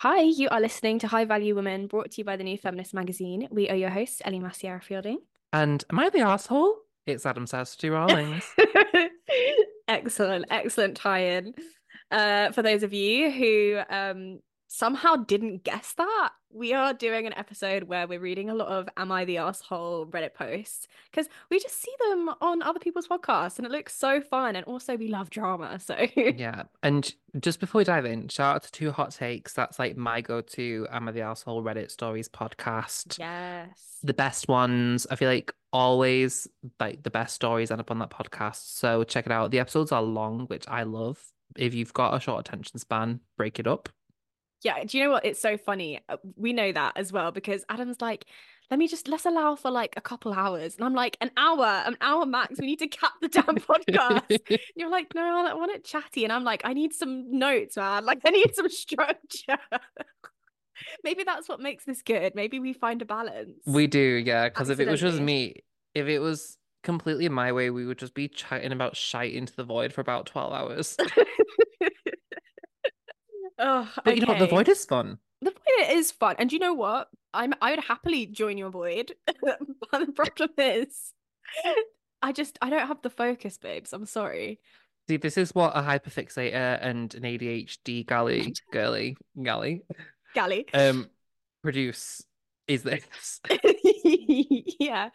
Hi, you are listening to High Value Women, brought to you by the New Feminist magazine. We are your hosts, Ellie Massiera Fielding. And am I the asshole? It's Adam Sassy Rawlings. excellent, excellent tie-in. Uh, for those of you who um, somehow didn't guess that, we are doing an episode where we're reading a lot of Am I the Asshole Reddit posts because we just see them on other people's podcasts and it looks so fun. And also, we love drama. So, yeah. And just before we dive in, shout out to Two Hot Takes. That's like my go to Am I the Asshole Reddit Stories podcast. Yes. The best ones. I feel like always like the best stories end up on that podcast. So, check it out. The episodes are long, which I love. If you've got a short attention span, break it up. Yeah, do you know what? It's so funny. Uh, we know that as well because Adam's like, let me just let's allow for like a couple hours. And I'm like, an hour, an hour max. We need to cap the damn podcast. and you're like, no, I want it chatty. And I'm like, I need some notes, man. Like I need some structure. Maybe that's what makes this good. Maybe we find a balance. We do, yeah. Because if it was just me, if it was completely my way, we would just be chatting about shite into the void for about 12 hours. Oh, but you know what? The void is fun. The void is fun, and you know what? I'm I would happily join your void, but the problem is, I just I don't have the focus, babes. I'm sorry. See, this is what a hyperfixator and an ADHD galley, girly, galley, galley, um, produce. Is this? yeah.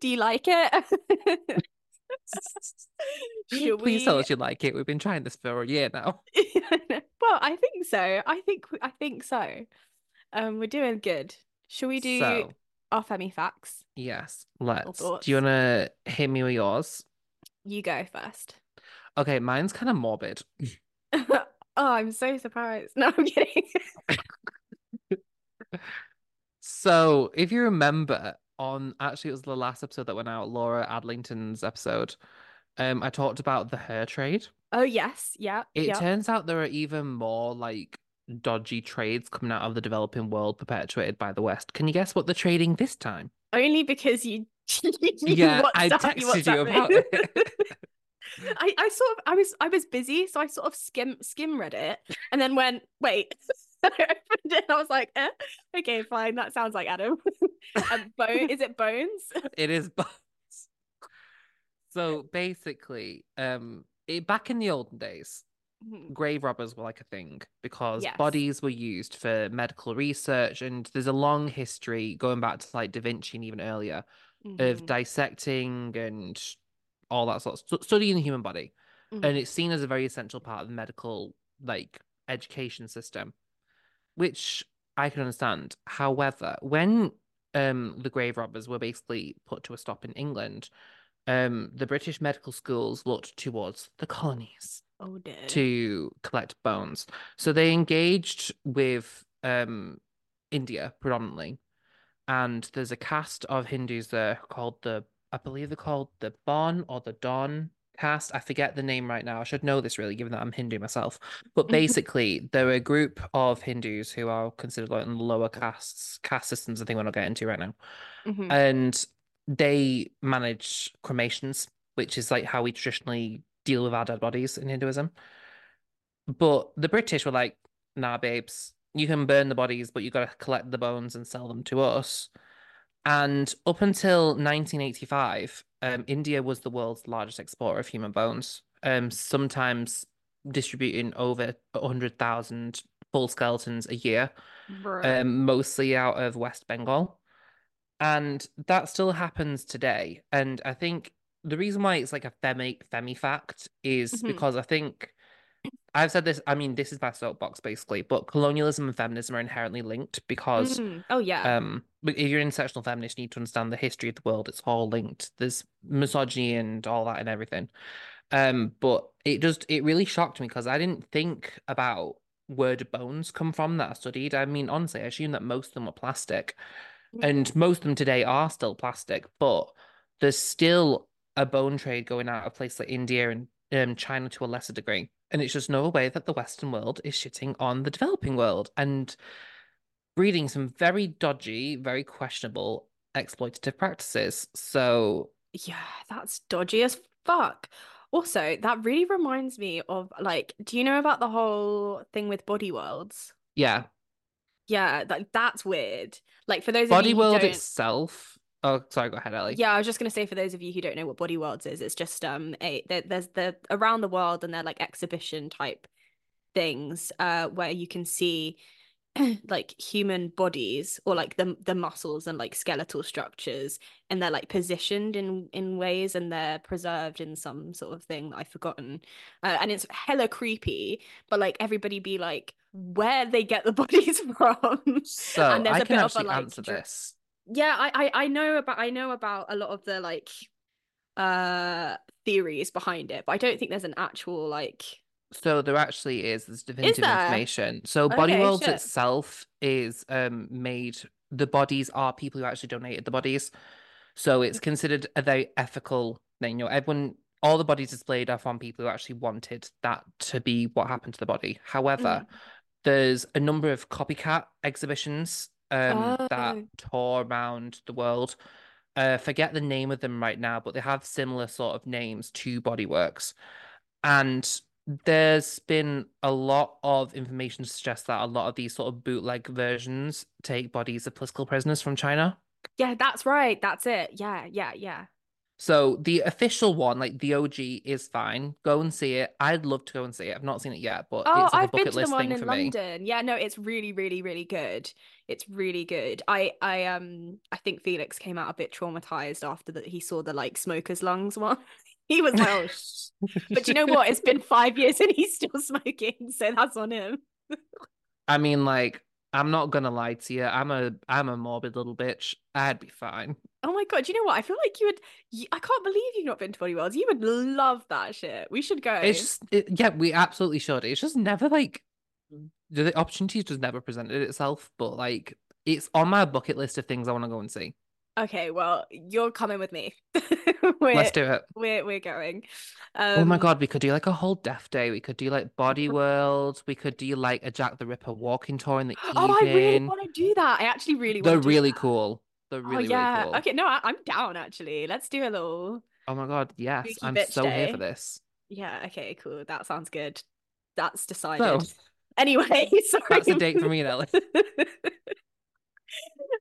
Do you like it? Should Please we... tell us you like it. We've been trying this for a year now. well, I think so. I think I think so. Um, we're doing good. Shall we do so, our Femi facts? Yes, let's. Do you want to hit me with yours? You go first. Okay, mine's kind of morbid. oh, I'm so surprised. No, I'm kidding. so, if you remember, on actually it was the last episode that went out, Laura Adlington's episode. Um, I talked about the hair trade. Oh yes, yeah. It yeah. turns out there are even more like dodgy trades coming out of the developing world perpetuated by the West. Can you guess what they're trading this time? Only because you, you yeah, I texted you, you about it. I, I sort of I was I was busy, so I sort of skim skim read it and then went, wait, I opened it I was like, eh, okay, fine. That sounds like Adam. Bone is it bones? It is bones. So basically, um, it, back in the olden days, mm-hmm. grave robbers were like a thing because yes. bodies were used for medical research, and there's a long history going back to like Da Vinci and even earlier mm-hmm. of dissecting and all that sort of st- studying the human body, mm-hmm. and it's seen as a very essential part of the medical like education system which I can understand. However, when um, the grave robbers were basically put to a stop in England, um, the British medical schools looked towards the colonies oh, to collect bones. So they engaged with um, India predominantly. And there's a caste of Hindus there called the, I believe they're called the Bon or the Don caste. I forget the name right now. I should know this really, given that I'm Hindu myself. But basically, they're a group of Hindus who are considered like in the lower castes, caste systems. I think we're not getting into right now, mm-hmm. and they manage cremations, which is like how we traditionally deal with our dead bodies in Hinduism. But the British were like, "Nah, babes, you can burn the bodies, but you got to collect the bones and sell them to us." And up until 1985, um, India was the world's largest exporter of human bones, um, sometimes distributing over 100,000 full skeletons a year, um, mostly out of West Bengal. And that still happens today. And I think the reason why it's like a femi, femi fact is mm-hmm. because I think I've said this. I mean, this is my soapbox basically, but colonialism and feminism are inherently linked because. Mm. Oh yeah. Um, if you're an intersectional feminist, you need to understand the history of the world. It's all linked. There's misogyny and all that and everything. Um, but it just it really shocked me because I didn't think about where the bones come from that I studied. I mean, honestly, I assume that most of them were plastic, mm. and most of them today are still plastic. But there's still a bone trade going out of places like India and um, China to a lesser degree. And it's just no way that the Western world is shitting on the developing world and breeding some very dodgy, very questionable exploitative practices. So yeah, that's dodgy as fuck. Also, that really reminds me of like, do you know about the whole thing with body worlds? Yeah. Yeah, that that's weird. Like for those of Body World itself. Oh, sorry, go ahead, Ellie. yeah, I was just gonna say for those of you who don't know what Body Worlds is, it's just um a there, there's the around the world and they're like exhibition type things uh where you can see like human bodies or like the the muscles and like skeletal structures and they're like positioned in in ways and they're preserved in some sort of thing that I've forgotten uh, and it's hella creepy but like everybody be like where they get the bodies from So and there's I a can bit of a actually like answer this. Yeah I, I I know about I know about a lot of the like uh theories behind it but I don't think there's an actual like So there actually is there's definitive there? information. So Body Okay, Worlds shit. itself is um made the bodies are people who actually donated the bodies. So it's considered a very ethical thing. You know, everyone all the bodies displayed are from people who actually wanted that to be what happened to the body. However, Mhm. there's a number of copycat exhibitions um that Oh. tour around the world. Uh forget the name of them right now, but they have similar sort of names to Bodyworks. And there's been a lot of information to suggest that a lot of these sort of bootleg versions take bodies of political prisoners from China. Yeah, that's right. That's it. Yeah, yeah, yeah. So the official one, like the OG, is fine. Go and see it. I'd love to go and see it. I've not seen it yet, but Oh, it's like I've been to the one in for me. London. Yeah, no, it's really, really, really good. It's really good. I, I, um, I think Felix came out a bit traumatized after that he saw the like smoker's lungs one. He was like, oh, sh-" but you know what? It's been five years and he's still smoking, so that's on him. I mean, like, I'm not gonna lie to you. I'm a I'm a morbid little bitch. I'd be fine. Oh my God, do you know what? I feel like you would. I can't believe you've not been to Body Worlds. You would love that shit. We should go. It's just, it, yeah, we absolutely should. It's just never like the opportunity just never presented itself. But like, it's on my bucket list of things I want to go and see. Okay, well, you're coming with me. Let's do it. we're we're going. Oh my Um, God, we could do like a whole death day. We could do like Body World. We could do like a Jack the Ripper walking tour in the Oh, I really want to do that. I actually really They're want to do really that. cool. They're Oh yeah. really cool. Okay, no, I, I'm down actually. Let's do a little. Oh my God, yes. I'm so here for this. Yeah, okay, cool. That sounds good. That's So decided. Anyway, sorry. that's a date for me and Ellie.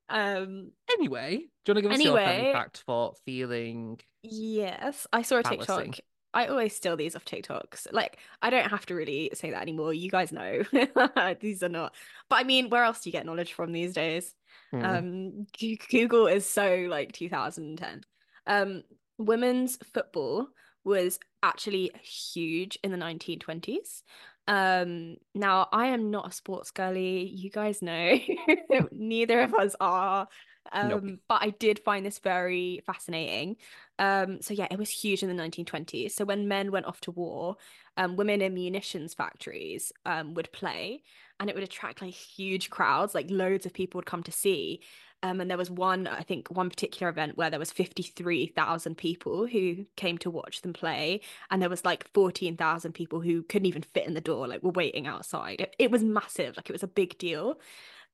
Um, Anyway, do you want to give us your fun fact for feeling yes, I saw a. TikTok. I always steal these off TikToks. Like, I don't have to really say that anymore. You guys know. These are not. But I mean, where else do you get knowledge from these days? Hmm. Um, Google is so like 2010. Um, women's football was actually huge in the 1920s. Um, now I am not a sports girly. You guys know, neither of us are. Nope. Um, but I did find this very fascinating. Um, so yeah, it was huge in the 1920s. So when men went off to war, um, women in munitions factories um would play, and it would attract like huge crowds, like loads of people would come to see. Um, and there was one, I think, one particular event where there was 53,000 people who came to watch them play, and there was like 14,000 people who couldn't even fit in the door, like were waiting outside. It, it was massive, like it was a big deal.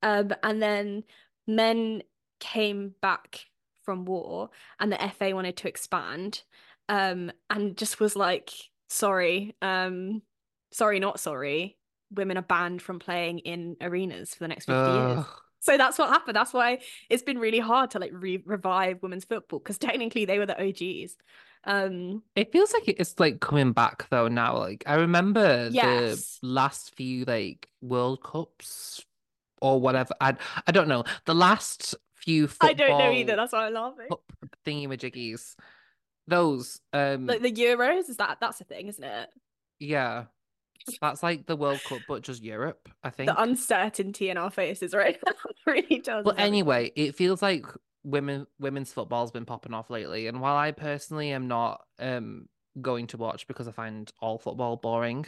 Um, and then men came back from war, and the FA wanted to expand, um, and just was like, sorry, um, sorry, not sorry. Women are banned from playing in arenas for the next 50 years. So that's what happened. That's why it's been really hard to like re- revive women's football because technically they were the OGs. Um, It feels like it's like coming back though now. Like I remember Yes. the last few like World Cups or whatever. I I don't know. The last few I don't know either. That's why I'm laughing. cup thingy-majiggies. Those um Like the Euros, is that that's a thing, isn't it? yeah. That's like the World Cup but just Europe, I think. The uncertainty in our faces right now really tells But anyway, it feels like women women's football's been popping off lately. And while I personally am not um going to watch because I find all football boring,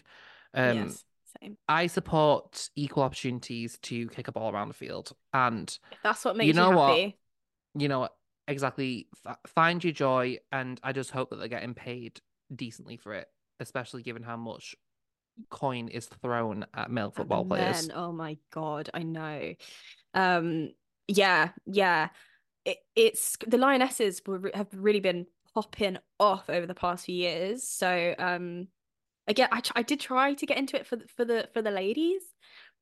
um yes, same. I support equal opportunities to kick a ball around the field. And If that's what makes you you, know what? you know exactly f- find your joy and I just hope that they're getting paid decently for it, especially given how much coin is thrown at male And football players. men, oh my God, I know. Um, yeah, yeah. It, it's the Lionesses were, have really been popping off over the past few years. So, um, again, I I did try to get into it for the, for the for the ladies,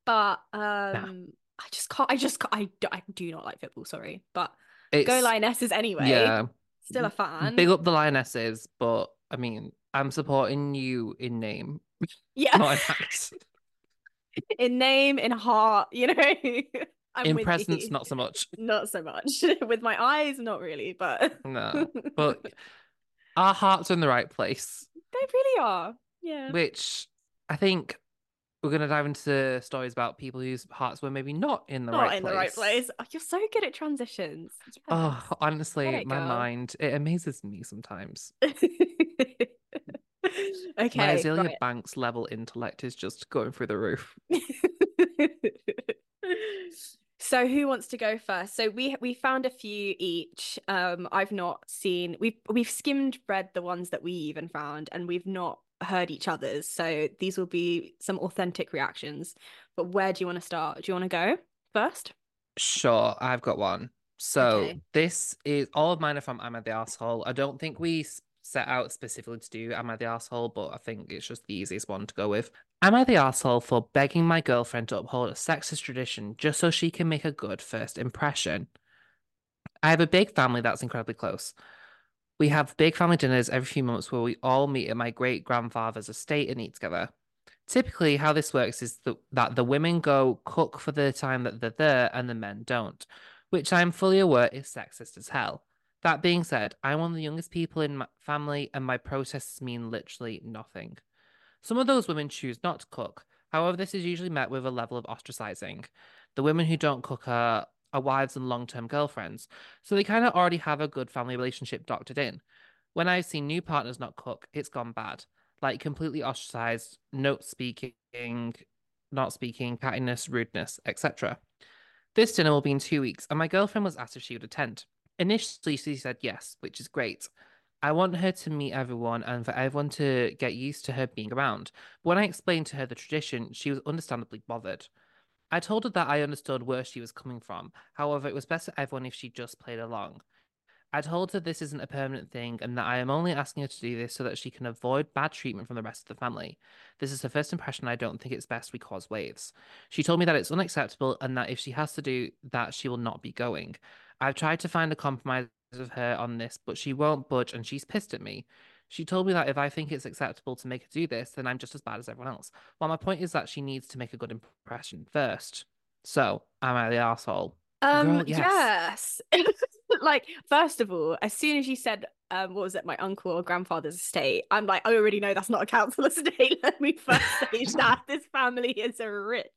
but um, I just can't. I just can't, I, do- I do not like football. Sorry, but It's go Lionesses anyway. yeah. Still a fan. Big up the Lionesses, but I mean, I'm supporting you in name, yeah, not in act. in name, in heart. You know, I'm in presence, you. not so much. Not so much with my eyes, not really, but No, but our hearts are in the right place, they really are. Yeah. which I think we're gonna dive into stories about people whose hearts were maybe not in the not right in place. the right place. Oh, you're so good at transitions. Oh, honestly, it, my girl. mind it amazes me sometimes. okay. My right. Banks level intellect is just going through the roof. so who wants to go first? So we we found a few each. Um, I've not seen. We've we've skimmed read the ones that we even found, and we've not heard each other's. So these will be some authentic reactions. But where do you want to start? Do you want to go first? Sure, I've got one. So Okay. this is all of mine are from Am I the Asshole. I don't think we set out specifically to do Am I the Asshole, but I think it's just the easiest one to go with. Am I the asshole for begging my girlfriend to uphold a sexist tradition just so she can make a good first impression? I have a big family that's incredibly close. We have big family dinners every few months where we all meet at my great grandfather's estate and eat together. Typically, how this works is that, the women go cook for the time that they're there and the men don't, which I'm fully aware is sexist as hell. That being said, I'm one of the youngest people in my family, and my protests mean literally nothing. Some of those women choose not to cook. However, this is usually met with a level of ostracizing. The women who don't cook are, are wives and long term girlfriends, so they kind of already have a good family relationship doctored in. When I've seen new partners not cook, it's gone bad. Like completely ostracized, note speaking, not speaking, cattiness, rudeness, etc. This dinner will be in two weeks, and my girlfriend was asked if she would attend. Initially, she said yes, which is great. I want her to meet everyone and for everyone to get used to her being around. But when I explained to her the tradition, she was understandably bothered. I told her that I understood where she was coming from. However, it was best for everyone if she just played along. I told her this isn't a permanent thing and that I am only asking her to do this so that she can avoid bad treatment from the rest of the family. This is her first impression. I don't think it's best we cause waves. She told me that it's unacceptable and that if she has to do that, she will not be going. I've tried to find a compromise with her on this, but she won't budge and she's pissed at me. She told me that if I think it's acceptable to make her do this, then I'm just as bad as everyone else. Well, my point is that she needs to make a good impression first. So, am I the asshole? Um, Girl, yes. yes. like, first of all, as soon as you said, um, what was it, my uncle or grandfather's estate, I'm like, I already know that's not a council estate. Let me first say that this family is a rich.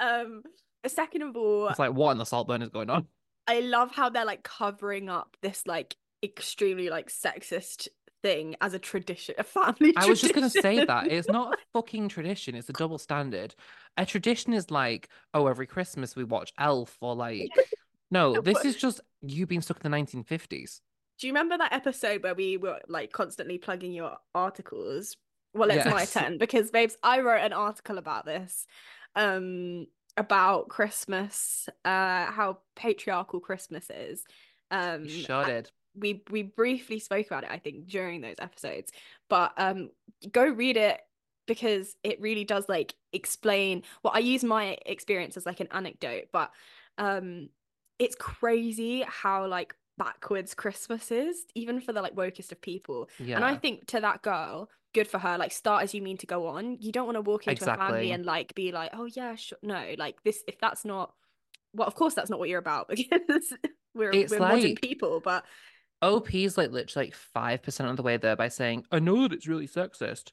Um, second of all, It's like, what in the Saltburn is going on? I love how they're like covering up this like extremely like sexist thing as a tradition, a family I was just going to say that. It's not a fucking tradition, it's a double standard. A tradition is like, oh, every Christmas we watch Elf, or like, no, this is just you being stuck in the 1950s. Do you remember that episode where we were like constantly plugging your articles? Well, it's my turn because babes, I wrote an article about this. Um about Christmas, uh how patriarchal Christmas is. Um You sure did. We we briefly spoke about it, I think, during those episodes. But um go read it because it really does like explain well, I use my experience as like an anecdote, but um it's crazy how like backwards Christmas is, even for the like wokest of people. Yeah. And I think to that girl, good for her. Like start as you mean to go on. You don't want to walk into a family and like be like, oh yeah, sure. No, like this. If that's not, well, of course that's not what you're about because we're It's we're modern people. But OP is like literally like 5% of the way there by saying, I know that it's really sexist.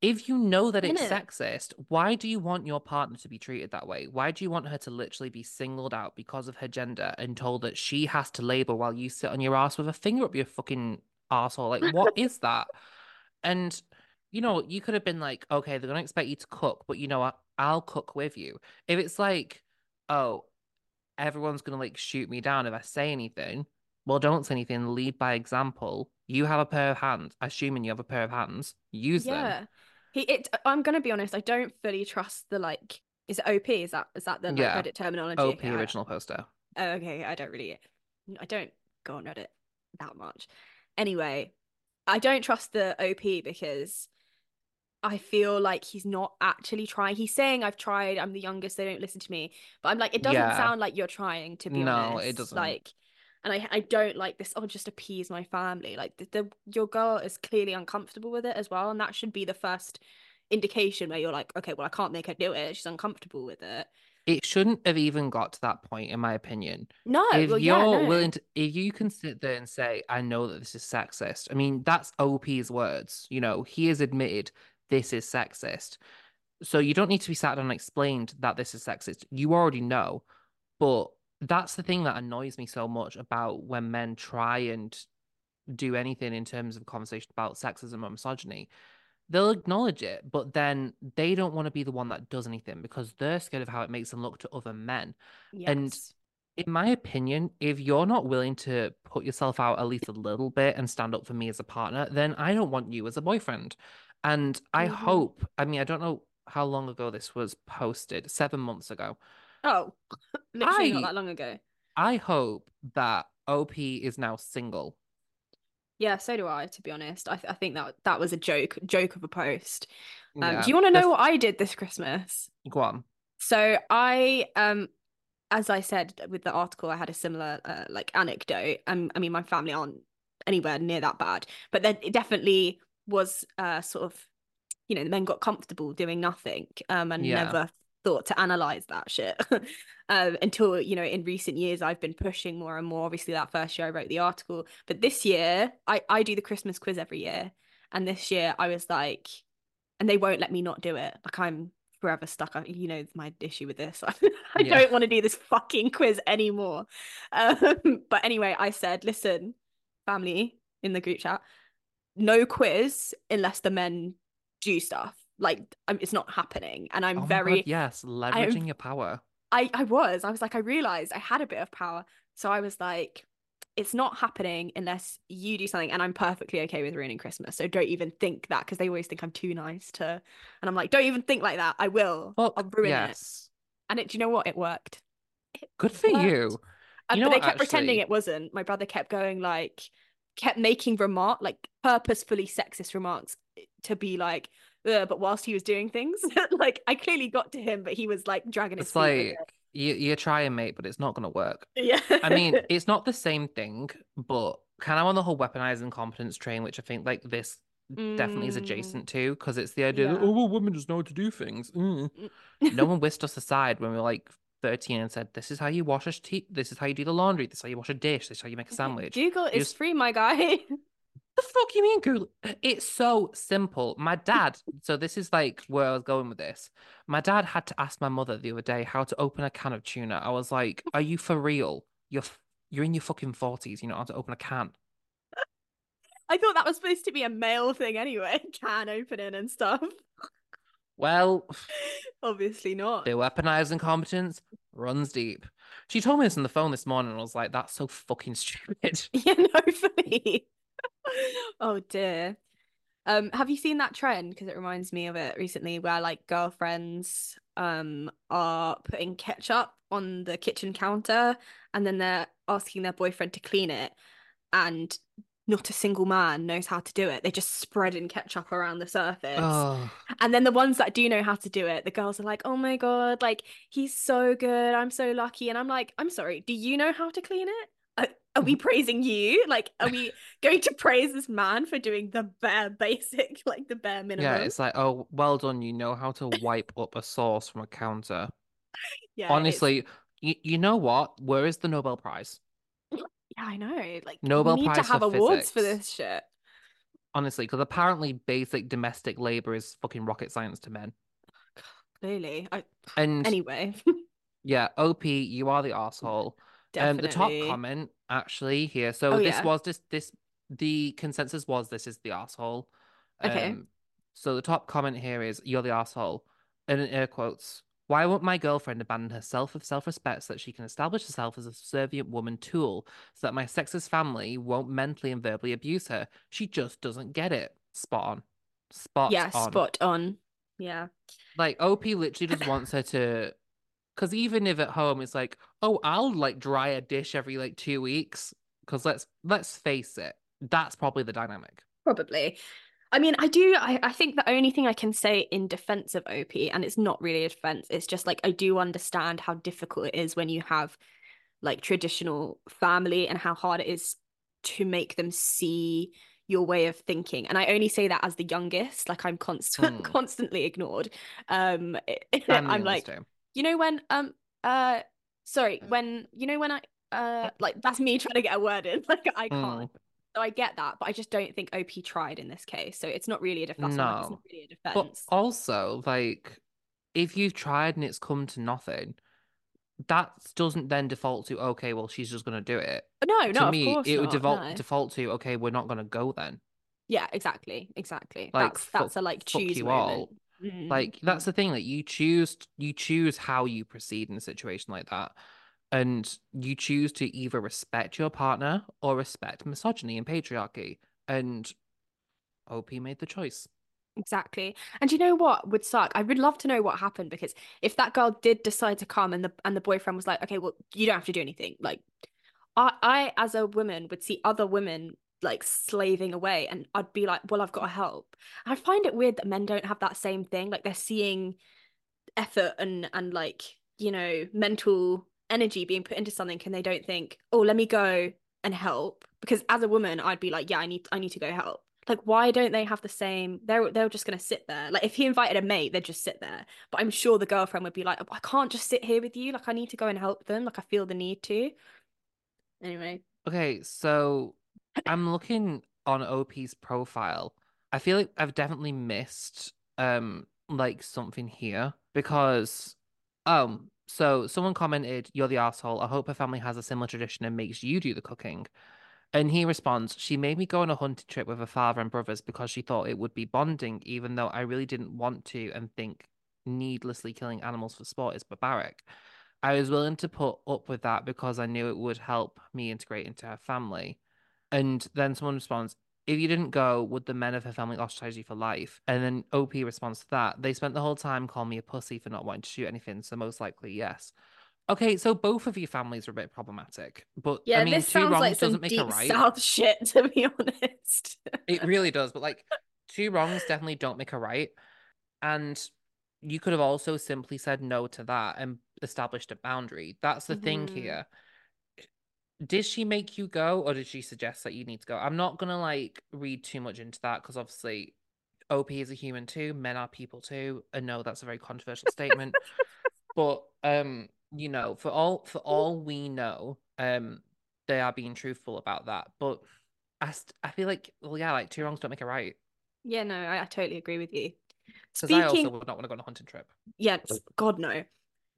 If you know that it's Innit? sexist, why do you want your partner to be treated that way? Why do you want her to literally be singled out because of her gender and told that she has to labor while you sit on your ass with a finger up your fucking asshole? Like, what is that? And you know, you could have been like, okay, they're gonna expect you to cook, but you know what? I'll cook with you. If it's like, oh, everyone's gonna like shoot me down if I say anything, well, don't say anything. Lead by example. You have a pair of hands. Assuming you have a pair of hands, use them. yeah, he. It. I'm gonna be honest. I don't fully trust the like. Is it OP? Is that is that the like, Yeah. Reddit terminology? OP I- original poster. Oh, okay. I don't really, I don't go on Reddit that much. Anyway, I don't trust the OP because I feel like he's not actually trying. He's saying I've tried, I'm the youngest, they don't listen to me. But I'm like, it doesn't Yeah. sound like you're trying, to be No, honest. it doesn't. Like, and I I don't like this, oh, just appease my family. Like the, the your girl is clearly uncomfortable with it as well. And that should be the first indication where you're like, okay, well, I can't make her do it. She's uncomfortable with it. It shouldn't have even got to that point, in my opinion. No, if well, you're yeah, no. willing to, if you can sit there and say, I know that this is sexist, I mean, that's OP's words. You know, he has admitted this is sexist. So you don't need to be sat down and explained that this is sexist. You already know. But that's the thing that annoys me so much about when men try and do anything in terms of conversation about sexism or misogyny. They'll acknowledge it, but then they don't want to be the one that does anything because they're scared of how it makes them look to other men and- in my opinion, if you're not willing to put yourself out at least a little bit and stand up for me as a partner, then I don't want you as a boyfriend. And I Mhm. hope, I mean, I don't know how long ago this was posted, seven months ago. Oh, literally I- not that long ago. I hope that OP is now single. Yeah, so do I, to be honest. I, th- I think that that was a joke, joke of a post. Um, Yeah. do you want to know f- what I did this Christmas? Go on. So I, um, as I said with the article, I had a similar uh, like anecdote. Um, I mean, my family aren't anywhere near that bad, but then it definitely was uh sort of, you know, the men got comfortable doing nothing, um, and Yeah. never thought to analyze that shit. um, until you know, in recent years, I've been pushing more and more. Obviously, that first year I wrote the article, but this year I I do the Christmas quiz every year, and this year I was like, and they won't let me not do it. Like I'm forever stuck. I, you know my issue with this. I Yeah. don't want to do this fucking quiz anymore. Um, but anyway, I said, listen, family in the group chat, no quiz unless the men do stuff. Like um, it's not happening, and I'm Oh very. God, yes, leveraging your power. I I was. I was like, I realized I had a bit of power. So I was like, it's not happening unless you do something. And I'm perfectly okay with ruining Christmas. So don't even think that because they always think I'm too nice to. And I'm like, don't even think like that. I will. Well, I'll ruin it. yes. And it, do you know what? It worked. It Good for worked. you. Um, You know but they what, kept pretending it wasn't. My brother kept going like, kept making remark like purposefully sexist remarks to be like, "Ugh," but whilst he was doing things, like I clearly got to him, but he was like dragging his It's feet like you, you're trying, mate, but it's not going to work. yeah. I mean, it's not the same thing, but kind of on the whole weaponizing competence train, which I think like this definitely is Mm, adjacent to, because it's the idea that, oh, well, women just know how to do things. Mm. No one whisked us aside when we were like 13 and said, this is how you wash a tea, this is how you do the laundry, this is how you wash a dish, this is how you make a sandwich. Google is just- free, my guy. The fuck you mean, girl? It's so simple. My dad, so this is like where I was going with this. My dad had to ask my mother the other day how to open a can of tuna. I was like, "Are you for real? You're you're in your fucking forties. You know how to open a can." I thought that was supposed to be a male thing anyway, can opening and stuff. Well, Obviously not. the weaponized incompetence runs deep. She told me this on the phone this morning, and I was like, "That's so fucking stupid." You Yeah, no, funny. oh dear. Um, have you seen that trend? Because it reminds me of it recently, where like girlfriends um are putting ketchup on the kitchen counter and then they're asking their boyfriend to clean it, and not a single man knows how to do it. They just spread spreading ketchup around the surface. Oh, And then the ones that do know how to do it, the girls are like, oh my God, like he's so good. I'm so lucky. And I'm like, I'm sorry, do you know how to clean it? Are, are we praising you? Like, are we going to praise this man for doing the bare basic, like the bare minimum? yeah, it's like, oh, well done. You know how to wipe up a sauce from a counter. Yeah, Honestly, you, you know what? Where is the Nobel Prize? yeah, I know. Like, Nobel we need to Prize for have awards for this shit. Honestly, because apparently basic domestic labor is fucking rocket science to men. Clearly. I, And anyway, yeah, OP, you are the asshole. Um, definitely. the top comment actually here. So Oh, this yeah. was this this the consensus was this is the asshole. Okay. Um, so the top comment here is you're the asshole. And in air quotes, why won't my girlfriend abandon herself of self-respect so that she can establish herself as a subservient woman tool so that my sexist family won't mentally and verbally abuse her? She just doesn't get it. Spot on. Spot yeah, on. spot on. Yeah. Like OP literally just wants her to because even if at home it's like, oh, I'll like dry a dish every like two weeks. Because let's let's face it, that's probably the dynamic. Probably. I mean, I do. I, I think the only thing I can say in defense of OP, and it's not really a defense, it's just like I do understand how difficult it is when you have like traditional family and how hard it is to make them see your way of thinking. And I only say that as the youngest, like I'm constant Mm. constantly ignored. Um, I'm like, understand. You know when um uh sorry Mm. when you know when I uh like that's me trying to get a word in like I Mm. can't. So I get that, but I just don't think OP tried in this case. So it's not really a defense. Like, it's No. not really a But also, like, if you've tried and it's come to nothing, that doesn't then default to, okay, well, she's just gonna do it. no, no, to of me, course it would not, default no. default to, okay, we're not gonna go then. Yeah, exactly, exactly. Like, that's that's a like choose you moment. all. Mhm, Like that's the thing, like you choose you choose how you proceed in a situation like that. And you choose to either respect your partner or respect misogyny and patriarchy. And OP made the choice. Exactly. And you know what would suck? I would love to know what happened because if that girl did decide to come and the and the boyfriend was like, okay, well, you don't have to do anything. Like I I as a woman would see other women like slaving away and I'd be like, well, I've got to help. I find it weird that men don't have that same thing. Like they're seeing effort and and like, you know, mental energy being put into something and they don't think, oh, let me go and help. Because as a woman, I'd be like, yeah, I need I need to go help. Like, why don't they have the same? They're they're just gonna sit there. Like, if he invited a mate, they'd just sit there. But I'm sure the girlfriend would be like, I can't just sit here with you. Like, I need to go and help them. Like, I feel the need to. Anyway, Okay, so I'm looking on OP's profile. I feel like I've definitely missed um like something here because um so someone commented, You're the asshole. I hope her family has a similar tradition and makes you do the cooking. And he responds, She made me go on a hunting trip with her father and brothers because she thought it would be bonding, even though I really didn't want to and think needlessly killing animals for sport is barbaric. I was willing to put up with that because I knew it would help me integrate into her family. And then someone responds, If you didn't go, would the men of her family ostracize you for life? And then OP responds to that, They spent the whole time calling me a pussy for not wanting to shoot anything, so most likely yes. Okay, so both of your families are a bit problematic, but yeah, I mean, this two sounds wrongs like some doesn't make a deep right. South shit, to be honest. It really does, but like two wrongs definitely don't make a right. And you could have also simply said no to that and established a boundary. That's the thing Mhm. here. Did she make you go or did she suggest that you need to go? I'm not gonna like read too much into that because obviously OP is a human too, men are people too. I know that's a very controversial statement. But um, you know, for all for all we know, um, they are being truthful about that. But I st- I feel like well, yeah, like two wrongs don't make a right. Yeah, no, I, I totally agree with you. Because I also would not want to go on a hunting trip. yeah, God no.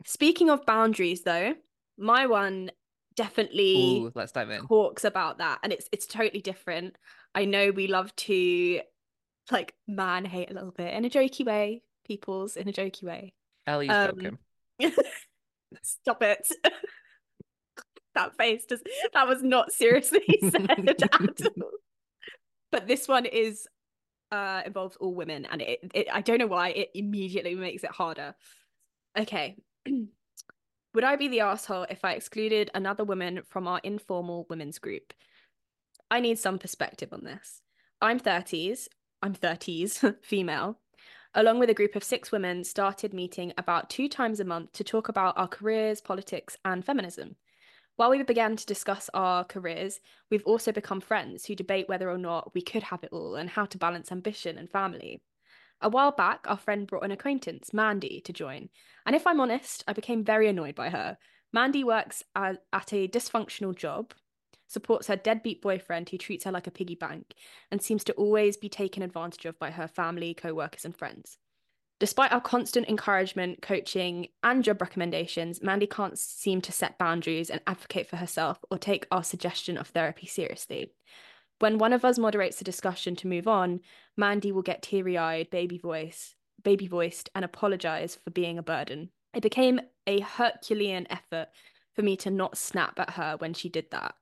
Speaking of boundaries, though, my one definitely Ooh, let's dive in. talks about that, and it's it's totally different. I know we love to like man hate a little bit in a jokey way, people's in a jokey way. Ellie's Um, joking. Stop it. that face does that was not seriously said at all. But this one is uh involves all women and it, it I don't know why it immediately makes it harder. Okay. Would I be the asshole if I excluded another woman from our informal women's group? I need some perspective on this. I'm 30s, I'm 30s, female, along with a group of six women, started meeting about two times a month to talk about our careers, politics, and feminism. While we began to discuss our careers, we've also become friends who debate whether or not we could have it all and how to balance ambition and family. A while back, our friend brought an acquaintance, Mandy, to join. And if I'm honest, I became very annoyed by her. Mandy works at, a dysfunctional job, supports her deadbeat boyfriend who treats her like a piggy bank, and seems to always be taken advantage of by her family, co workers, and friends. Despite our constant encouragement, coaching, and job recommendations, Mandy can't seem to set boundaries and advocate for herself or take our suggestion of therapy seriously. When one of us moderates the discussion to move on, Mandy will get teary-eyed, baby voice, baby voiced, and apologize for being a burden. It became a Herculean effort for me to not snap at her when she did that.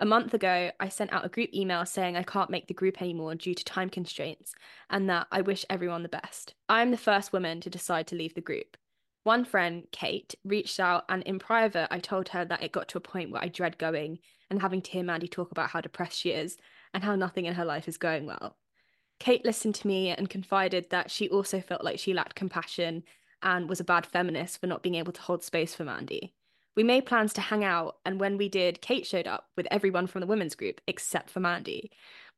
A month ago, I sent out a group email saying I can't make the group anymore due to time constraints and that I wish everyone the best. I am the first woman to decide to leave the group. One friend, Kate, reached out and in private, I told her that it got to a point where I dread going and having to hear Mandy talk about how depressed she is and how nothing in her life is going well. Kate listened to me and confided that she also felt like she lacked compassion and was a bad feminist for not being able to hold space for Mandy. We made plans to hang out, and when we did, Kate showed up with everyone from the women's group except for Mandy.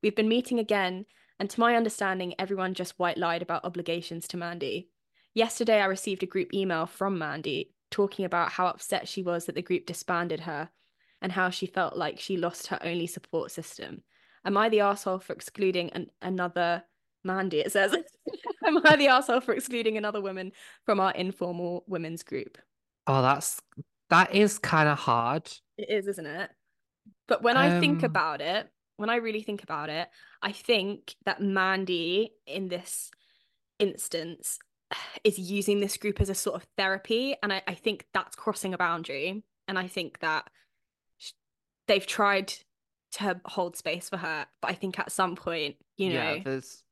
We've been meeting again, and to my understanding, everyone just white lied about obligations to Mandy. Yesterday, I received a group email from Mandy talking about how upset she was that the group disbanded her and how she felt like she lost her only support system. Am I the asshole for excluding an- another Mandy? It says, Am I the asshole for excluding another woman from our informal women's group? Oh, that's that is kind of hard. It is, isn't it? But when I think Um, about it, when I really think about it, I think that Mandy in this instance is using this group as a sort of therapy. And I, I think that's crossing a boundary. And I think that sh- they've tried to hold space for her. But I think at some point, you know, Yeah, there's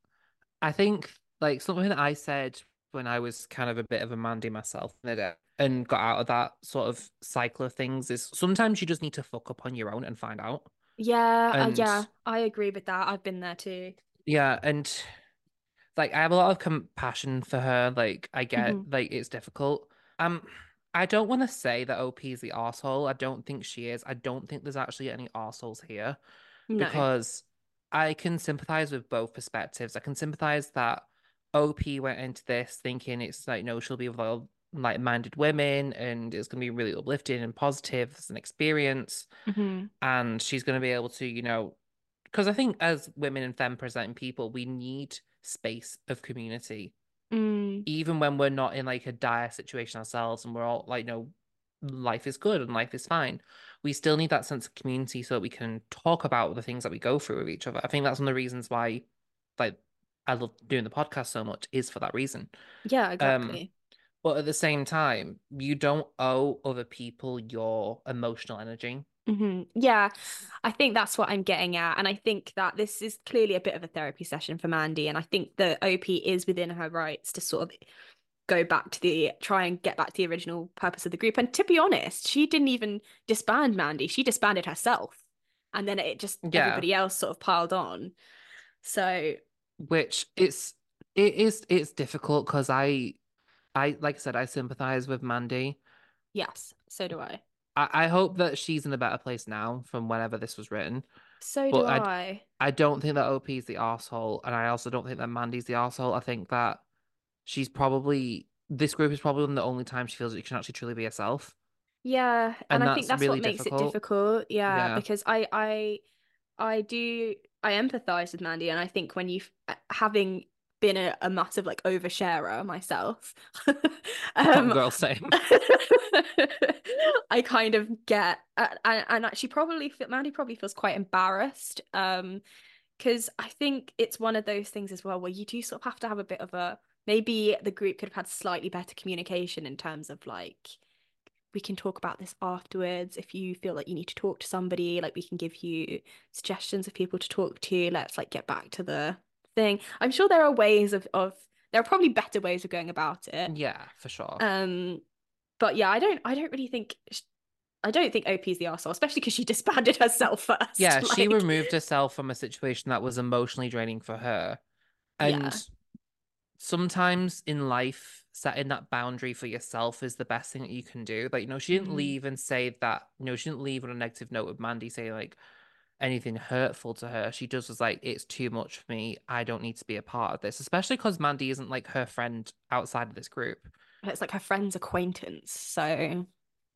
I think like something that I said when I was kind of a bit of a Mandy myself in the day and got out of that sort of cycle of things is sometimes you just need to fuck up on your own and find out. yeah, uh, yeah, I agree with that. I've been there too. yeah, and like I have a lot of compassion for her. Like I get Mhm. like it's difficult. Um I don't want to say that OP is the asshole. I don't think she is. I don't think there's actually any assholes here. No. because I can sympathize with both perspectives. I can sympathize that OP went into this thinking it's like, no, she'll be with all like-minded women and it's gonna be really uplifting and positive as an experience, Mhm. and she's gonna be able to, you know, because I think as women and femme presenting people, we need space of community, Mm, even when we're not in like a dire situation ourselves and we're all like, no, life is good and life is fine. We still need that sense of community so that we can talk about the things that we go through with each other. I think that's one of the reasons why, like, I love doing the podcast so much is for that reason. yeah, Um, exactly. but at the same time, you don't owe other people your emotional energy. Hmm Yeah, I think that's what I'm getting at. And I think that this is clearly a bit of a therapy session for Mandy. And I think the OP is within her rights to sort of go back to the try and get back to the original purpose of the group. And to be honest, she didn't even disband Mandy, she disbanded herself. And then it just Yeah. everybody else sort of piled on. So which it's it is it's difficult because I I like I said I sympathize with Mandy. yes, so do I. I, I hope that she's in a better place now from whenever this was written. So But do I- I. I don't think that OP is the asshole, and I also don't think that Mandy's the asshole. I think that she's probably this group is probably the only time she feels that she can actually truly be herself. Yeah, and, And I think that's that's what really makes difficult. it difficult. Yeah, Yeah. because I I I do I empathize with Mandy, and I think when you uh, having been a, a massive like oversharer myself, Oh, um, girl, same. I kind of get and and actually probably Mandy probably feels quite embarrassed um because I think it's one of those things as well where you do sort of have to have a bit of a maybe the group could have had slightly better communication in terms of like we can talk about this afterwards. If you feel like you need to talk to somebody like we can give you suggestions of people to talk to. Let's like get back to the thing I'm sure there are ways of of there are probably better ways of going about it Yeah, for sure. um, but yeah, I don't, I don't really think, I don't think OP is the arsehole, especially because she disbanded herself first. yeah, she removed herself from a situation that was emotionally draining for her. And Yeah. sometimes in life, setting that boundary for yourself is the best thing that you can do. Like, you know, she didn't Mhm. leave and say that, you know, she didn't leave on a negative note with Mandy saying like anything hurtful to her. She just was like, it's too much for me. I don't need to be a part of this, especially because Mandy isn't like her friend outside of this group. It's like her friend's acquaintance. So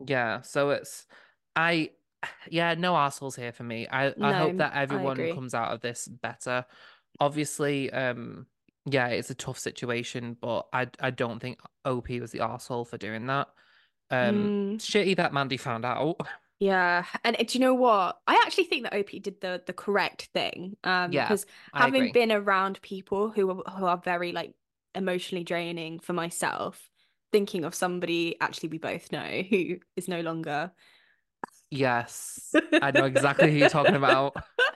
Yeah, so it's I yeah, no assholes here for me. I I hope that everyone comes out of this better. Obviously, um yeah, it's a tough situation, but I I don't think OP was the asshole for doing that. Um mm, shitty that Mandy found out. yeah. And do you know what? I actually think that OP did the the correct thing. Um, Yeah, because having been around people who are, who are very like emotionally draining for myself, thinking of somebody actually we both know who is no longer Yes. I know exactly who you're talking about.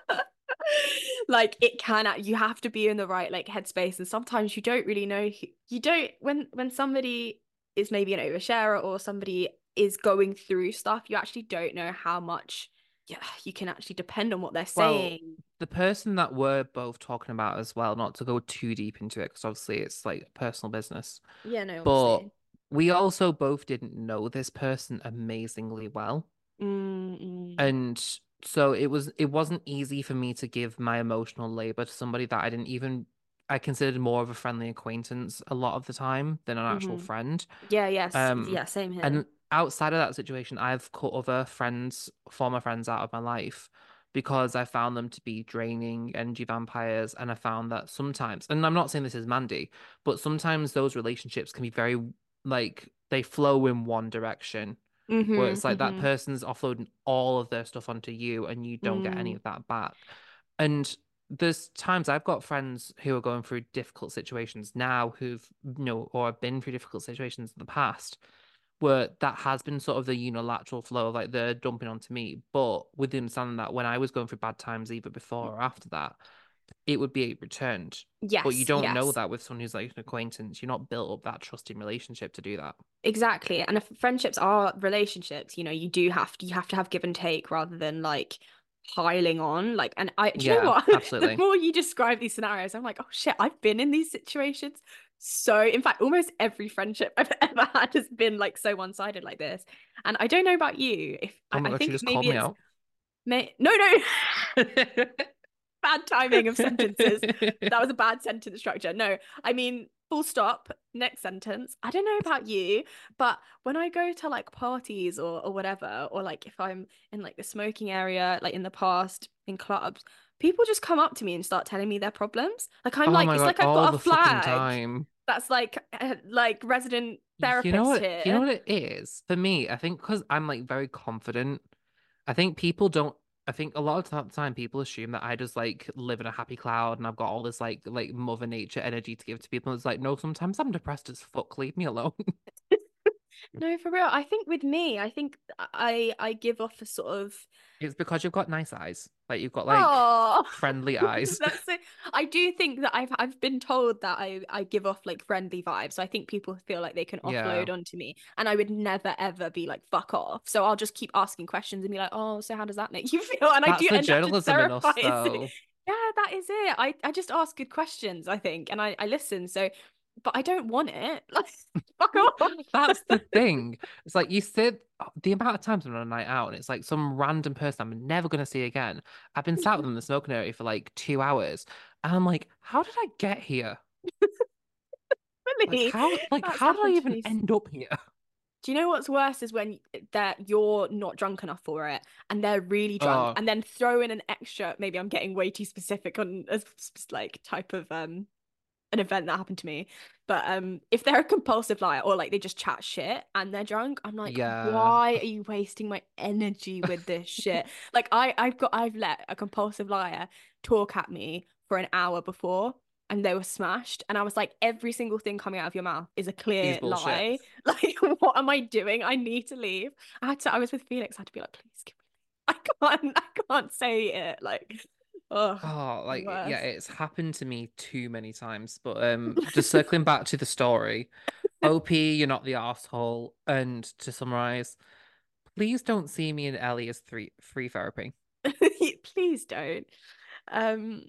like it can you have to be in the right like headspace and sometimes you don't really know who, you don't when when somebody is maybe an oversharer or somebody is going through stuff you actually don't know how much yeah, you can actually depend on what they're Well, saying. the person that we're both talking about as well, not to go too deep into it, because obviously it's like personal business, Yeah, no, but obviously. we also both didn't know this person amazingly well. Mm, mm, And so it was it wasn't easy for me to give my emotional labor to somebody that I didn't even I considered more of a friendly acquaintance a lot of the time than an actual mhm. friend. Yeah, yes, Um, yeah, same here. and outside of that situation, I've cut other friends, former friends out of my life because I found them to be draining energy vampires. And I found that sometimes, and I'm not saying this is Mandy, but sometimes those relationships can be very like they flow in one direction where Mm-hmm, it's like that mm-hmm. person's offloading all of their stuff onto you and you don't get any Mm, of that back. And there's times I've got friends who are going through difficult situations now who've, you know, or have been through difficult situations in the past where that has been sort of the unilateral flow, of like they're dumping onto me. But with the understanding that when I was going through bad times, either mm. before or after that, it would be returned. Yes. But you don't know that with someone who's like an acquaintance. You're not built up that trusting relationship to do that. Exactly. And if friendships are relationships, you know, you do have to you have to have give and take rather than like piling on. Like, and I do you know Yeah, what? The more you describe these scenarios, I'm like, oh shit, I've been in these situations. So, in fact, almost every friendship I've ever had has been like so one-sided like this. And I don't know about you. If Oh I, God, think maybe me it's out. may no, no, bad timing of sentences. That was a bad sentence structure. No, I mean, full stop, next sentence. I don't know about you, but when I go to like parties or, or whatever, or like if I'm in like the smoking area, like in the past, in clubs, people just come up to me and start telling me their problems. Like I'm Oh like, it's God, like I've got a flag time. that's like uh, like resident therapist You know what? You know what it is for me. I think because I'm like very confident. I think people don't. I think a lot of the time people assume that I just like live in a happy cloud and I've got all this like like Mother Nature energy to give to people. It's like no, sometimes I'm depressed as fuck. Leave me alone. No, for real. I think with me, I think I I give off a sort of It's because you've got nice eyes. Like you've got like Oh, friendly eyes. that's it. I do think that I've I've been told that I I give off like friendly vibes. So I think people feel like they can Yeah, offload onto me, and I would never ever be like fuck off. So I'll just keep asking questions and be like, oh, so how does that make you feel? And I do the end up just in us, though. Yeah, that is it. I I just ask good questions. I think, and I I listen. So, but I don't want it. Like fuck off. That's the thing. It's like you sit the amount of times I'm on a night out and it's like some random person I'm never gonna see again. I've been sat with them in the smoking area for like two hours, and I'm like, how did I get here? Like Really, how like that's how did I even end up here? Do you know what's worse is when that you're not drunk enough for it and they're really drunk Oh, and then throw in an extra maybe I'm getting way too specific on a like type of um an event that happened to me. But um if they're a compulsive liar or like they just chat shit and they're drunk I'm like yeah. why are you wasting my energy with this shit? Like I I've got I've let a compulsive liar talk at me for an hour before and they were smashed. And I was like every single thing coming out of your mouth is a clear lie. Like what am I doing? I need to leave. I had to I was with Felix I had to be like please give me I can't I can't say it like oh Oh, like yeah, it's happened to me too many times. But um just circling back to the story, OP, you're not the asshole. And to summarize, please don't see me and Ellie as three free therapy. please don't um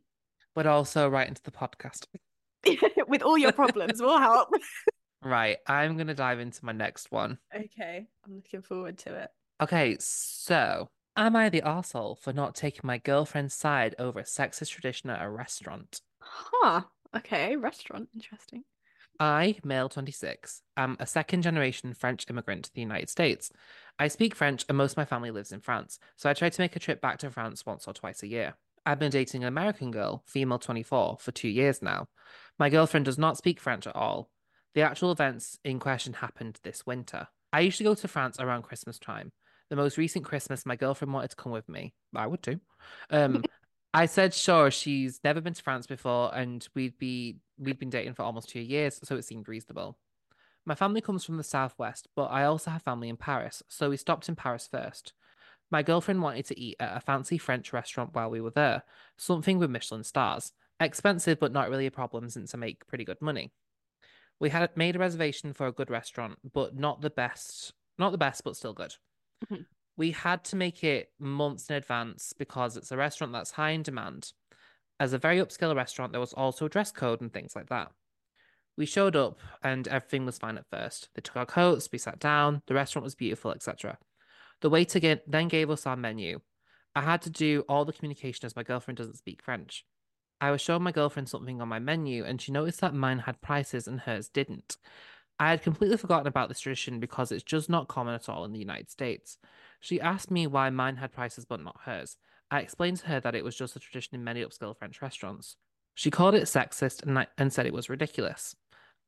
But also right into the podcast. with all your problems will help Right, I'm gonna dive into my next one. okay I'm looking forward to it Okay, so am I the asshole for not taking my girlfriend's side over a sexist tradition at a restaurant? huh okay restaurant interesting I, male 26, am a second generation French immigrant to the United States. I speak French and most of my family lives in France, so I try to make a trip back to France once or twice a year. I've been dating an American girl, female 24, for two years now. My girlfriend does not speak French at all. The actual events in question happened this winter. I usually go to France around Christmas time. The most recent Christmas, my girlfriend wanted to come with me. I would too. Um, I said sure, she's never been to France before, and we'd be we'd been dating for almost two years, so it seemed reasonable. My family comes from the southwest, but I also have family in Paris, so we stopped in Paris first. My girlfriend wanted to eat at a fancy French restaurant while we were there, something with Michelin stars. Expensive, but not really a problem since I make pretty good money. We had made a reservation for a good restaurant, but not the best, not the best, but still good. Mhm. we had to make it months in advance because it's a restaurant that's high in demand. As a very upscale restaurant, there was also a dress code and things like that. We showed up and everything was fine at first. They took our coats, we sat down, the restaurant was beautiful, etc. The waiter get, then gave us our menu. I had to do all the communication as my girlfriend doesn't speak French. I was showing my girlfriend something on my menu and she noticed that mine had prices and hers didn't. I had completely forgotten about this tradition because it's just not common at all in the United States. She asked me why mine had prices but not hers. I explained to her that it was just a tradition in many upscale French restaurants. She called it sexist and, I- and said it was ridiculous.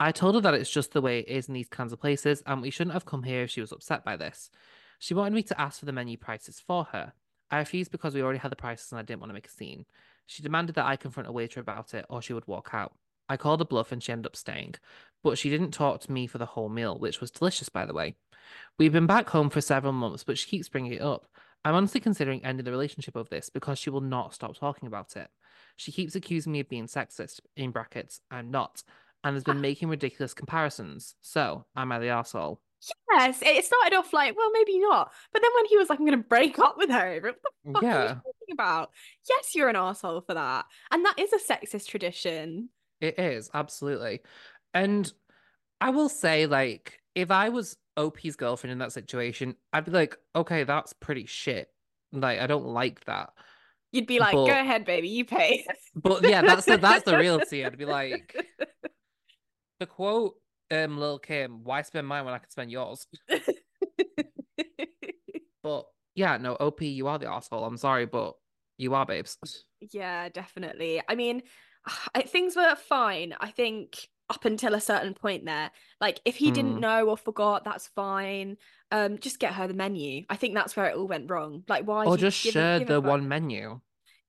I told her that it's just the way it is in these kinds of places and we shouldn't have come here if she was upset by this. She wanted me to ask for the menu prices for her. I refused because we already had the prices and I didn't want to make a scene. She demanded that I confront a waiter about it or she would walk out. I called a bluff and she ended up staying, but she didn't talk to me for the whole meal, which was delicious, by the way. We've been back home for several months, but she keeps bringing it up. I'm honestly considering ending the relationship over this because she will not stop talking about it. She keeps accusing me of being sexist, in brackets, I'm not, and has been making ridiculous comparisons. So, am I the arsehole? Yes, it started off like, well, maybe not. But then when he was like, I'm going to break up with her what the fuck are you talking about? Yes, you're an asshole for that. And that is a sexist tradition. It is, absolutely. And I will say, like, if I was OP's girlfriend in that situation, I'd be like, okay, that's pretty shit. Like, I don't like that. You'd be like, go ahead, baby, you pay. but yeah, that's the that's the reality. I'd be like, the quote, um, Lil Kim, why spend mine when I can spend yours? But yeah, no, OP, you are the asshole. I'm sorry, but you are, babes. Yeah, definitely. I mean, I, things were fine. I think up until a certain point there. Like if he didn't Mm. know or forgot, that's fine. Um, just get her the menu. I think that's where it all went wrong. Like why Or just share a the one menu.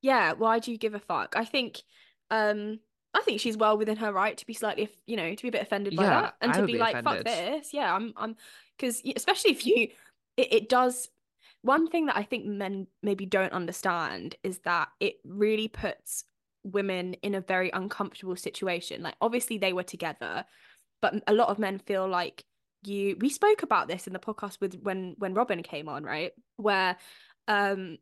Yeah, why do you give a fuck? I think um I think she's well within her right to be slightly, you know, to be a bit offended by Yeah, that and I to be be like, fuck this. Yeah, I'm I'm because especially if you it, it does one thing that I think men maybe don't understand is that it really puts women in a very uncomfortable situation. Like obviously they were together, but a lot of men feel like you we spoke about this in the podcast with when when Robin came on, right? Where um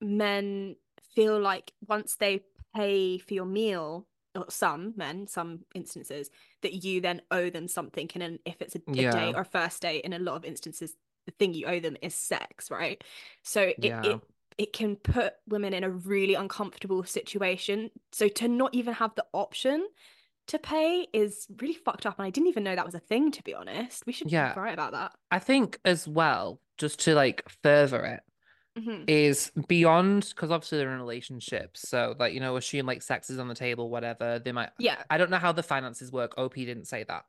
men feel like once they pay for your meal, or some men, some instances, that you then owe them something. And if it's a, a Yeah, date or a first date, in a lot of instances, the thing you owe them is sex, right? So it yeah, it it can put women in a really uncomfortable situation. So to not even have the option to pay is really fucked up. And I didn't even know that was a thing, to be honest. We should yeah. write about that. I think as well, just to like further it, hmm is beyond because obviously they're in relationships. So like, you know, assume like sex is on the table, whatever. They might Yeah. I don't know how the finances work. OP didn't say that.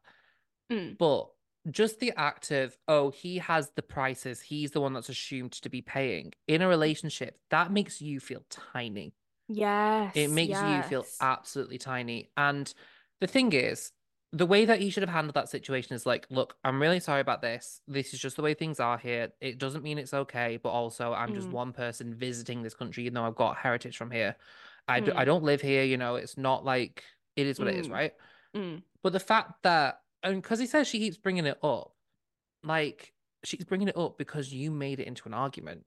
Mm. But just the act of, oh, he has the prices, he's the one that's assumed to be paying in a relationship, that makes you feel tiny. Yes. It makes you feel absolutely tiny. And the thing is, the way that he should have handled that situation is like, look, I'm really sorry about this. This is just the way things are here. It doesn't mean it's okay, but also I'm just Mm. one person visiting this country, even though I've got heritage from here. I, do, I Mm. don't live here, you know, it's not like it is what it is, Mm. right? Mm. But the fact that, and because he says she keeps bringing it up, like she's bringing it up because you made it into an argument.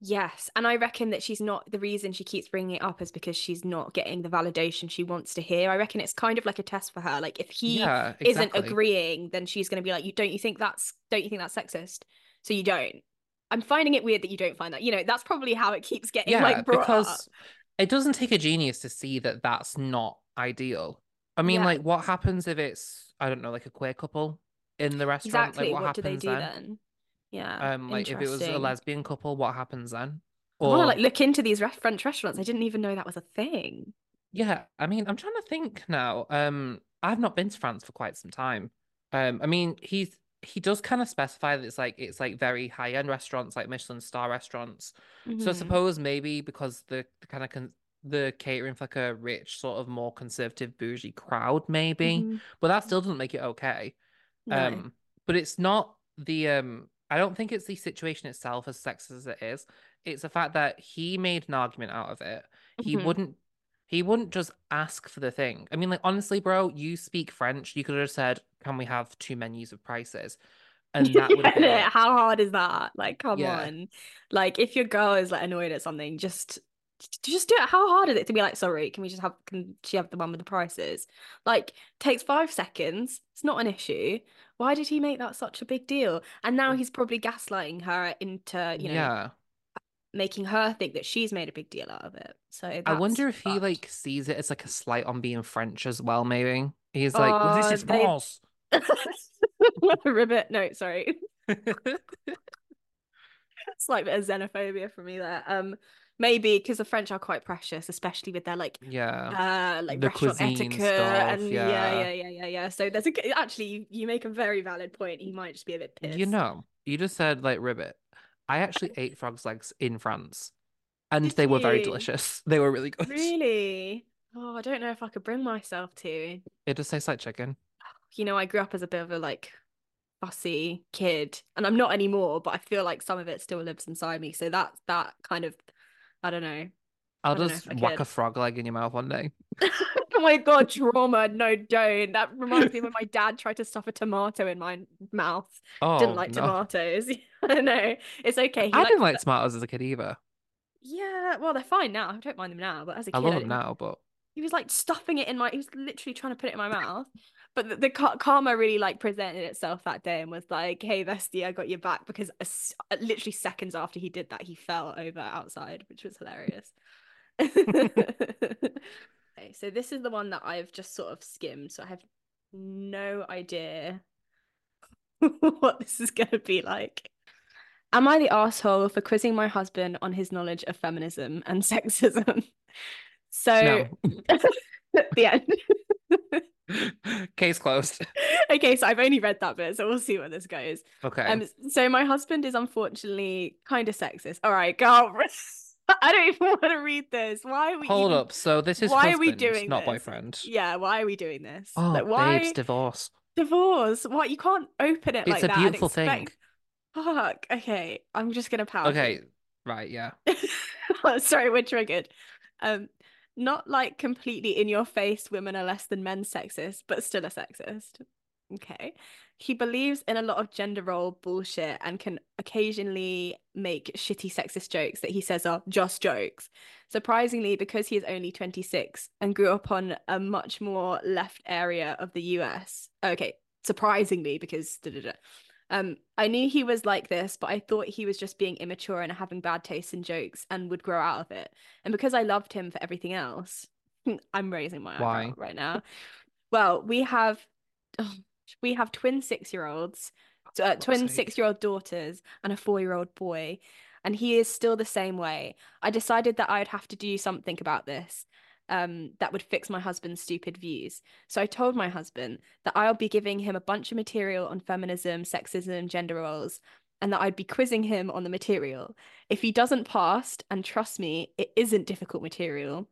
Yes, and I reckon that she's not the reason she keeps bringing it up is because she's not getting the validation she wants to hear. I reckon it's kind of like a test for her. Like if he Yeah, isn't agreeing, then she's going to be like, "You don't you think that's don't you think that's sexist?" So you don't. I'm finding it weird that you don't find that. You know, that's probably how it keeps getting Yeah, like brought up. because it doesn't take a genius to see that that's not ideal. I mean, Yeah, like, what happens if it's, I don't know, like a queer couple in the restaurant? Like, exactly. what What do they do then? then? Yeah, Um, like if it was a lesbian couple, what happens then? I want to like look into these ref French restaurants. I didn't even know that was a thing. yeah, I mean, I'm trying to think now. Um, I've not been to France for quite some time. Um, I mean, he's he does kind of specify that it's like it's like very high end restaurants, like Michelin star restaurants. So I hmm suppose maybe because the, the kind of con the catering for like a rich, sort of more conservative bougie crowd, maybe. hmm But that still doesn't make it okay. No. Um, but it's not the um I don't think it's the situation itself as sexist as it is. It's the fact that he made an argument out of it. He hmm wouldn't he wouldn't just ask for the thing. I mean, like honestly, bro, you speak French. You could have said, "Can we have two menus of prices?" and that would Yeah, it. How hard is that? Like, come Yeah. on. Like, if your girl is like annoyed at something, just just do it. How hard is it to be like, sorry, can we just have can she have the one with the prices? Like, takes five seconds. It's not an issue. Why did he make that such a big deal? And now he's probably gaslighting her into, you know, Yeah. making her think that she's made a big deal out of it. So I wonder if he like sees it as like a slight on being French as well, maybe. He's like, well, this Oh, is they- ribbit. No, sorry. Slight bit of xenophobia for me there. Um, maybe because the French are quite precious, especially with their like Yeah. uh like The restaurant cuisine etiquette stuff, and yeah. yeah. yeah, yeah, yeah, yeah. So there's a actually you, you make a very valid point. He might just be a bit pissed. You know, you just said like ribbit. I actually ate frog's legs in France, and Did they were very delicious. They were really good. Really? Oh, I don't know if I could bring myself to. It just tastes like chicken. You know, I grew up as a bit of a like fussy kid, and I'm not anymore, but I feel like some of it still lives inside me. So that that kind of I don't know. I'll don't just I whack a frog leg in your mouth one day. oh my god, trauma. No, don't. That reminds me when my dad tried to stuff a tomato in my mouth. Oh, Didn't like no. tomatoes. I know. It's okay. He I didn't like tomatoes as a kid either. Yeah, well, they're fine now. I don't mind them now, but as a kid, I love them now, but He was like stuffing it in my. He was literally trying to put it in my mouth. But the, the ka- karma really like presented itself that day and was like, "Hey, bestie, I got your back." Because as, literally seconds after he did that, he fell over outside, which was hilarious. okay, so this is the one that I've just sort of skimmed, so I have no idea what this is going to be like. Am I the asshole for quizzing my husband on his knowledge of feminism and sexism? So, no. the end. Case closed. okay, so I've only read that bit, so we'll see where this goes. Okay. Um, so my husband is unfortunately kind of sexist. All right, girl. I don't even want to read this. Why are we Hold even- up. So this is why are we doing not this? boyfriend. Yeah, why are we doing this? Oh, like, why babes, divorce. divorce? What you can't open it It's like a that and beautiful thing. Fuck. Okay, I'm just gonna power. Okay. Right. Yeah. Sorry, we're triggered. Um, not like completely in your face, women are less than men sexist, but still a sexist. Okay. He believes in a lot of gender role bullshit and can occasionally make shitty sexist jokes that he says are just jokes. Surprisingly, because he is only 26 and grew up on a much more left area of the US. Okay, surprisingly, because da, da, da. Um, I knew he was like this, but I thought he was just being immature and having bad taste in jokes and would grow out of it. And because I loved him for everything else, I'm raising my Why? eyebrow right now. Well, we have oh, we have twin six-year-olds, uh, twin six-year-old daughters, and a four-year-old boy, and he is still the same way. I decided that I'd have to do something about this. Um, that would fix my husband's stupid views. So I told my husband that I'll be giving him a bunch of material on feminism, sexism, gender roles, and that I'd be quizzing him on the material. If he doesn't pass, and trust me, it isn't difficult material.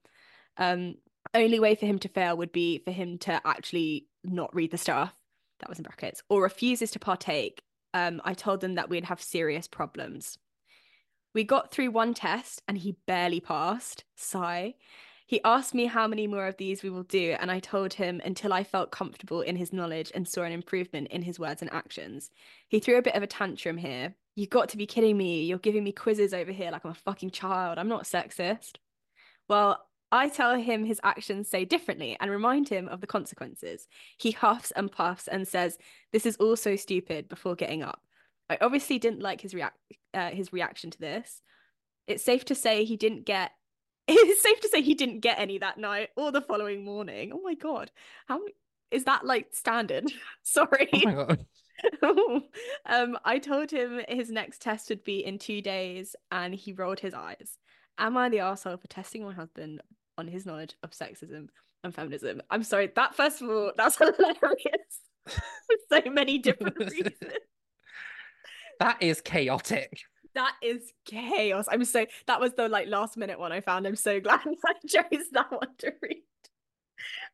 Um, only way for him to fail would be for him to actually not read the stuff. That was in brackets, or refuses to partake. Um, I told him that we'd have serious problems. We got through one test and he barely passed. Sigh. He asked me how many more of these we will do, and I told him until I felt comfortable in his knowledge and saw an improvement in his words and actions. He threw a bit of a tantrum here. You got to be kidding me. You're giving me quizzes over here like I'm a fucking child. I'm not sexist. Well, I tell him his actions say differently and remind him of the consequences. He huffs and puffs and says, "This is all so stupid." Before getting up, I obviously didn't like his react uh, his reaction to this. It's safe to say he didn't get. It's safe to say he didn't get any that night or the following morning. Oh my god, how is that like standard? Sorry. Oh my god. um, I told him his next test would be in two days, and he rolled his eyes. Am I the asshole for testing my husband on his knowledge of sexism and feminism? I'm sorry, that first of all, that's hilarious for so many different reasons. That is chaotic. That is chaos. I'm so that was the like last minute one I found. I'm so glad I chose that one to read.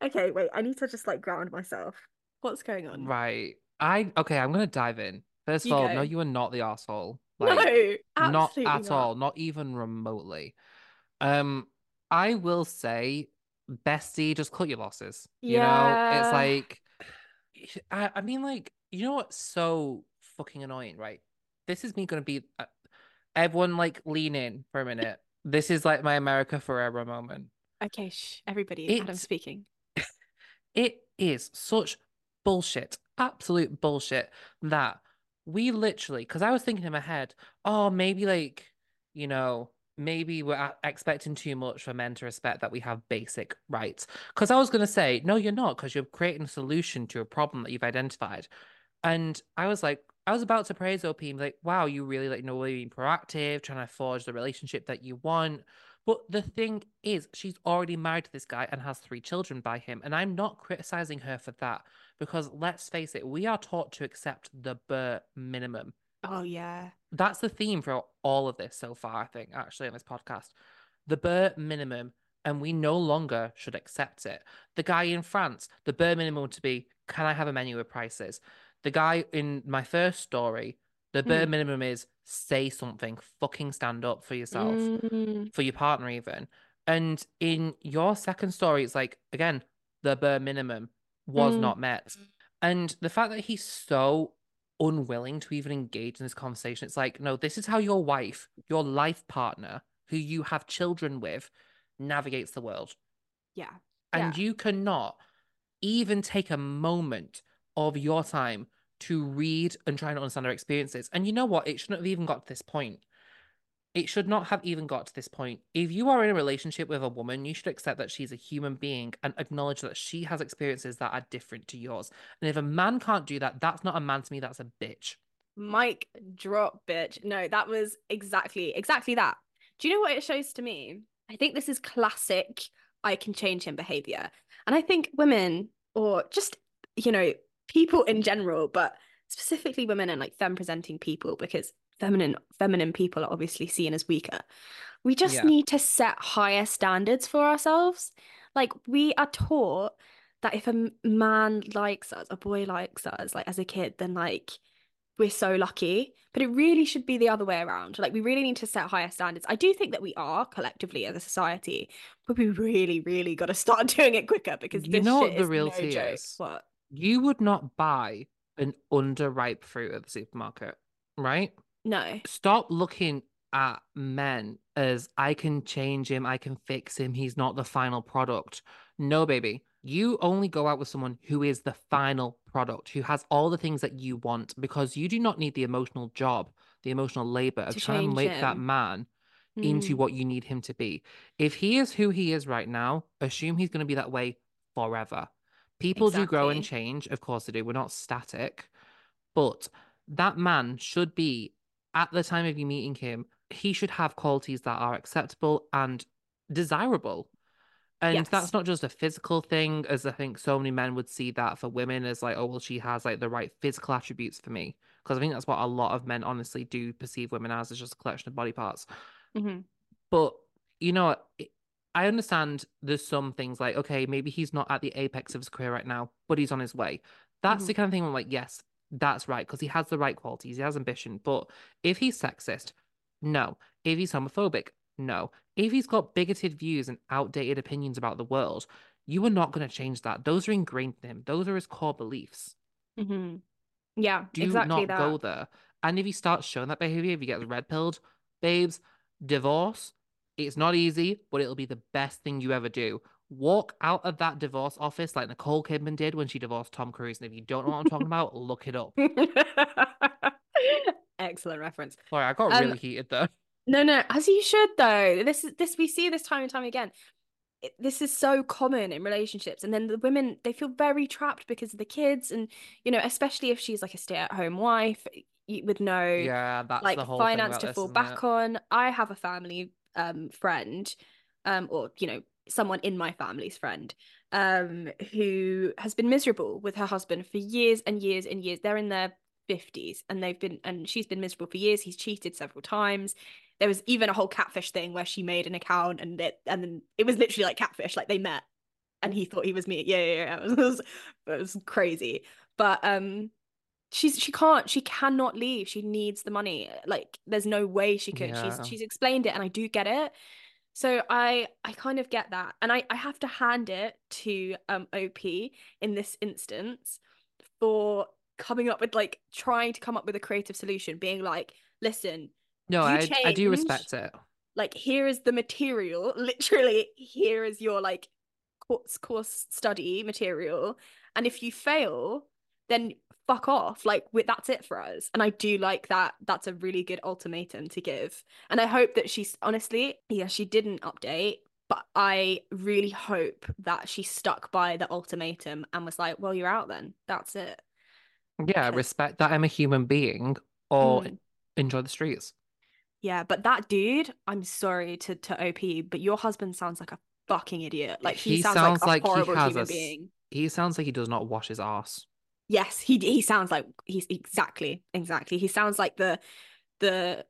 Okay, wait, I need to just like ground myself. What's going on? Right. I okay, I'm gonna dive in. First of You all, go. no, you are not the asshole. no, Like not at not. all, not even remotely. Um, I will say, bestie, just cut your losses. You know, Yeah. it's like I, I mean, like, you know what's so fucking annoying, right? This is me gonna be uh, everyone like lean in for a minute. This is like my America Ferrera moment. Okay, shh, everybody, Adam It's- speaking. It is such bullshit, absolute bullshit that we literally, because I was thinking in my head, oh, maybe like, you know, maybe we're expecting too much for men to respect that we have basic rights. Because I was going to say, no, you're not, because you're creating a solution to a problem that you've identified. And I was like, I was about to praise OP and be like, wow, you really like, know, being proactive, trying to forge the relationship that you want. But the thing is, she's already married to this guy and has three children by him. And I'm not criticizing her for that because let's face it, we are taught to accept the bare minimum. Oh yeah. That's the theme for all of this so far, I think, actually, on this podcast. The bare minimum, and we no longer should accept it. The guy in France, the bare minimum to be, can I have a menu with prices? The guy in my first story, the bare Mm. minimum is say something, fucking stand up for yourself Mm, for your partner even. And in your second story, it's like again, the bare minimum was Mm. not met. And the fact that he's so unwilling to even engage in this conversation, it's like, no, this is how your wife, your life partner, who you have children with, navigates the world. yeah. And you cannot even take a moment of your time to read and try and understand their experiences. And you know what? It shouldn't have even got to this point. It should not have even got to this point. If you are in a relationship with a woman, you should accept that she's a human being and acknowledge that she has experiences that are different to yours. And if a man can't do that, that's not a man to me, that's a bitch. Mic drop, bitch. No, that was exactly exactly that. Do you know what it shows to me? I think this is classic I can change him behavior. And I think women or just, you know, people in general, but specifically women and like femme presenting people because feminine feminine people are obviously seen as weaker. We just Yeah. need to set higher standards for ourselves. Like we are taught that if a man likes us, a boy likes us, like as a kid, then like we're so lucky. But it really should be the other way around. Like we really need to set higher standards. I do think that we are collectively as a society, but we really, really got to start doing it quicker because You this know what the real no is? What? You would not buy an underripe fruit at the supermarket, right? No. stop looking at men as I can change him, I can fix him, he's not the final product. No, baby. You only go out with someone who is the final product, who has all the things that you want, because you do not need the emotional job, the emotional labor of To trying to make that him. man into Mm, what you need him to be. If he is who he is right now, assume he's going to be that way forever. People do grow and change, of course they do. We're not static. But that man should be, at the time of you meeting him, he should have qualities that are acceptable and desirable. And Yes. that's not just a physical thing, as I think so many men would see that for women as like, oh, well, she has like the right physical attributes for me. Because I think that's what a lot of men honestly do perceive women as, is just a collection of body parts. Mhm. But you know. It- I understand there's some things like, okay, maybe he's not at the apex of his career right now, but he's on his way. That's the kind of thing I'm like, yes, that's right, because he has the right qualities, he has ambition. But if he's sexist, no. If he's homophobic, no. If he's got bigoted views and outdated opinions about the world, you are not going to change that. Those are ingrained in him. Those are his core beliefs. Mhm. Yeah, Do exactly not go there. And if he starts showing that behavior, if he gets red pilled, babes, divorce, it's not easy, but it'll be the best thing you ever do. Walk out of that divorce office like Nicole Kidman did when she divorced Tom Cruise. And if you don't know what I'm talking about, look it up. Excellent reference. Sorry, I got Um, really heated though. No, no, as you should though. This is this we see this time and time again. It- This is so common in relationships, and then the women they feel very trapped because of the kids, and you know, especially if she's like a stay-at-home wife with no Yeah, that's like the whole thing finance to fall back it? on. I have a family um friend, um, or you know, someone in my family's friend, um, who has been miserable with her husband for years and years and years. They're in their 50s and they've been and she's been miserable for years. He's cheated several times. There was even a whole catfish thing where she made an account and it and then it was literally like catfish, like they met and he thought he was me. Yeah, yeah, yeah. It was, it was crazy. But um she's she can't she cannot leave. She needs the money. Like there's no way she could. Yeah. she's she's explained it and I do get it. So I I kind of get that. And I I have to hand it to um OP in this instance for coming up with like trying to come up with a creative solution, being like, listen, No, I I do respect it. like here is the material. Literally here is your like course course study material. And if you fail then fuck off. Like that's it for us. And i do like that. That's a really good ultimatum to give. And i hope that she's honestly yeah she didn't update but i really hope that she stuck by the ultimatum and was like well you're out then. That's it. Yeah, respect that I'm a human being or Mm. enjoy the streets. yeah but that dude i'm sorry to to op but your husband sounds like a fucking idiot. Like he, He sounds, sounds like like a he horrible has human a being. He sounds like he does not wash his ass. Yes, he he sounds like he's exactly exactly. He sounds like the the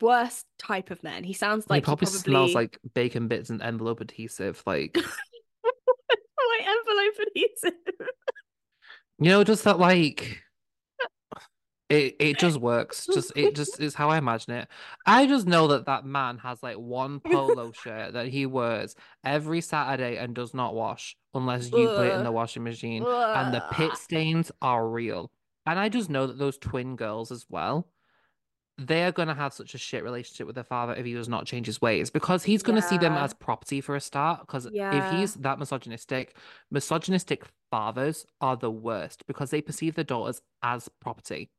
worst type of man. He sounds he like probably, he smells like bacon bits and envelope adhesive. Like, my envelope adhesive. you know, just that like it it just works. Just it just is how I imagine it. I just know that that man has like one polo shirt that he wears every Saturday and does not wash unless you put it in the washing machine. And the pit stains are real. And I just know that those twin girls as well, they are going to have such a shit relationship with their father if he does not change his ways because he's going to see them as property for a start. Because if he's that misogynistic, misogynistic fathers are the worst because they perceive their daughters as property.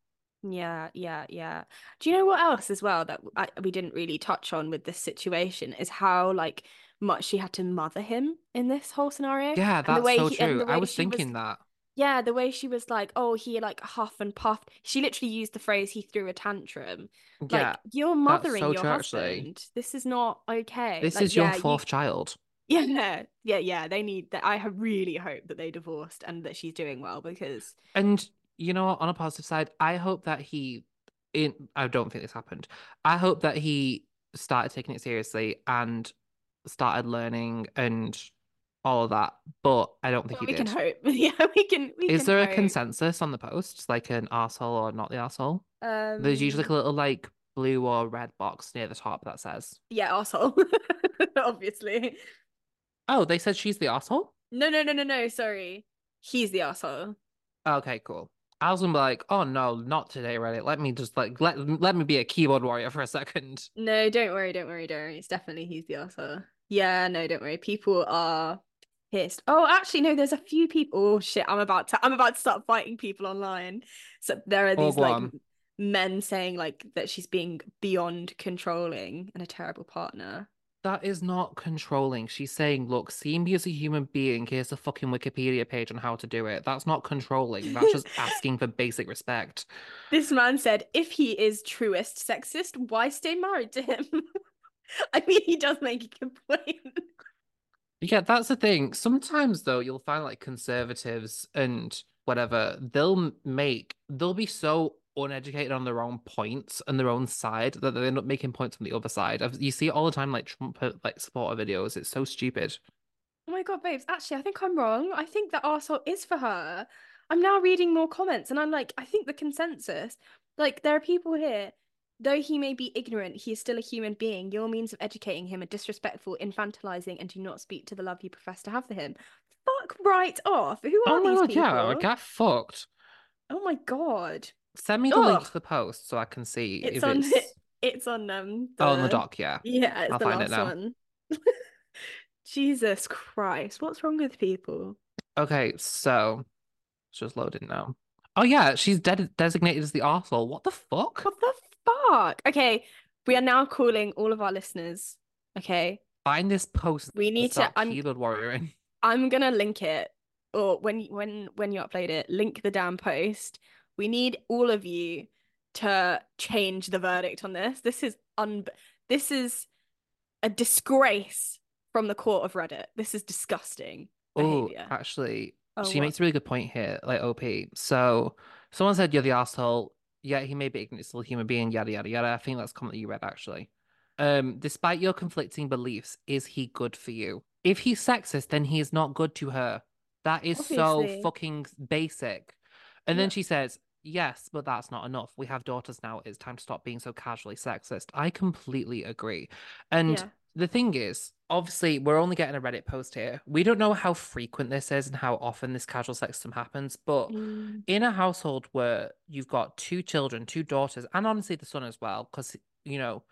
Yeah, yeah, yeah. Do you know what else as well that I, we didn't really touch on with this situation is how like much she had to mother him in this whole scenario. Yeah, And the that's way so he- true. I was she was- thinking that. Yeah, the way she was like, oh, he like huff and puffed. She literally used the phrase he threw a tantrum. Like Yeah, you're mothering so your true, actually. husband. This is not okay. this Like, is your yeah, you- fourth child. Yeah, yeah, yeah. They need that. I have really hope that they divorced and that she's doing well because And you know what, on a positive side, I hope that he in I don't think this happened. I hope that he started taking it seriously and started learning and all of that. But I don't think well, he we did. can hope. Yeah, we can. We Is can there a consensus on the posts, like an arsehole or not the arsehole? There's usually like Um, a little like blue or red box near the top that says, yeah, asshole. Obviously. "Oh, they said she's the arsehole." No, no, no, no, no. Sorry, he's the asshole. Okay, cool. I was gonna be like, "Oh no, not today, Reddit. Let me just like let let me be a keyboard warrior for a second. No, don't worry, don't worry, don't worry. It's definitely he's the author. Yeah, no, don't worry. People are pissed. Oh, actually, no, there's a few people. Oh shit, I'm about to I'm about to start fighting people online. So there are these like on. men saying like that she's being beyond controlling and a terrible partner. That is not controlling. She's saying, look, see me as a human being. Here's a fucking Wikipedia page on how to do it. That's not controlling. That's just asking for basic respect. This man said, if he is truest sexist, why stay married to him? I mean, he does make a good point. Yeah, that's the thing. Sometimes though, you'll find like conservatives and whatever, they'll make they'll be so uneducated on their own points and their own side that they end up making points on the other side. You see it all the time, like Trump uh, like supporter videos. It's so stupid. Oh my god, babes, actually, I think I'm wrong. I think that arsehole is for her. I'm now reading more comments and I'm like, I think the consensus, like, there are people here, though he may be ignorant, he is still a human being. Your means of educating him are disrespectful, infantilizing, and do not speak to the love you profess to have for him. Fuck right off. Who are Oh my these god, people? yeah, get fucked. Oh my god. Send me the link to the post so I can see It's if on it's it's on um oh, on the doc. Yeah. Yeah, it's I'll the find it now. one. Jesus Christ, what's wrong with people? Okay, so it's just loading now. Oh yeah, she's de- designated as the arsehole. What the fuck? What the fuck? Okay, we are now calling all of our listeners. Okay, Find this post. we need to. I'm keyboard warrioring. I'm gonna link it, or when when when you upload it, link the damn post. We need all of you to change the verdict on this. This is un. This is a disgrace from the court of Reddit. This is disgusting Oh, actually, Oh, she what? makes a really good point here, like OP. So someone said you're the asshole. Yeah, he may be ignorant, still a human being, yada yada yada. I think that's a comment that you read actually. Um, despite your conflicting beliefs, is he good for you? If he's sexist, then he is not good to her. That is so fucking basic. And then she says, Yes, but that's not enough. We have daughters now. It's time to stop being so casually sexist. I completely agree. And Yeah. the thing is, obviously, we're only getting a Reddit post here. We don't know how frequent this is and how often this casual sexism happens, but Mm, in a household where you've got two children, two daughters, and honestly the son as well, because you know,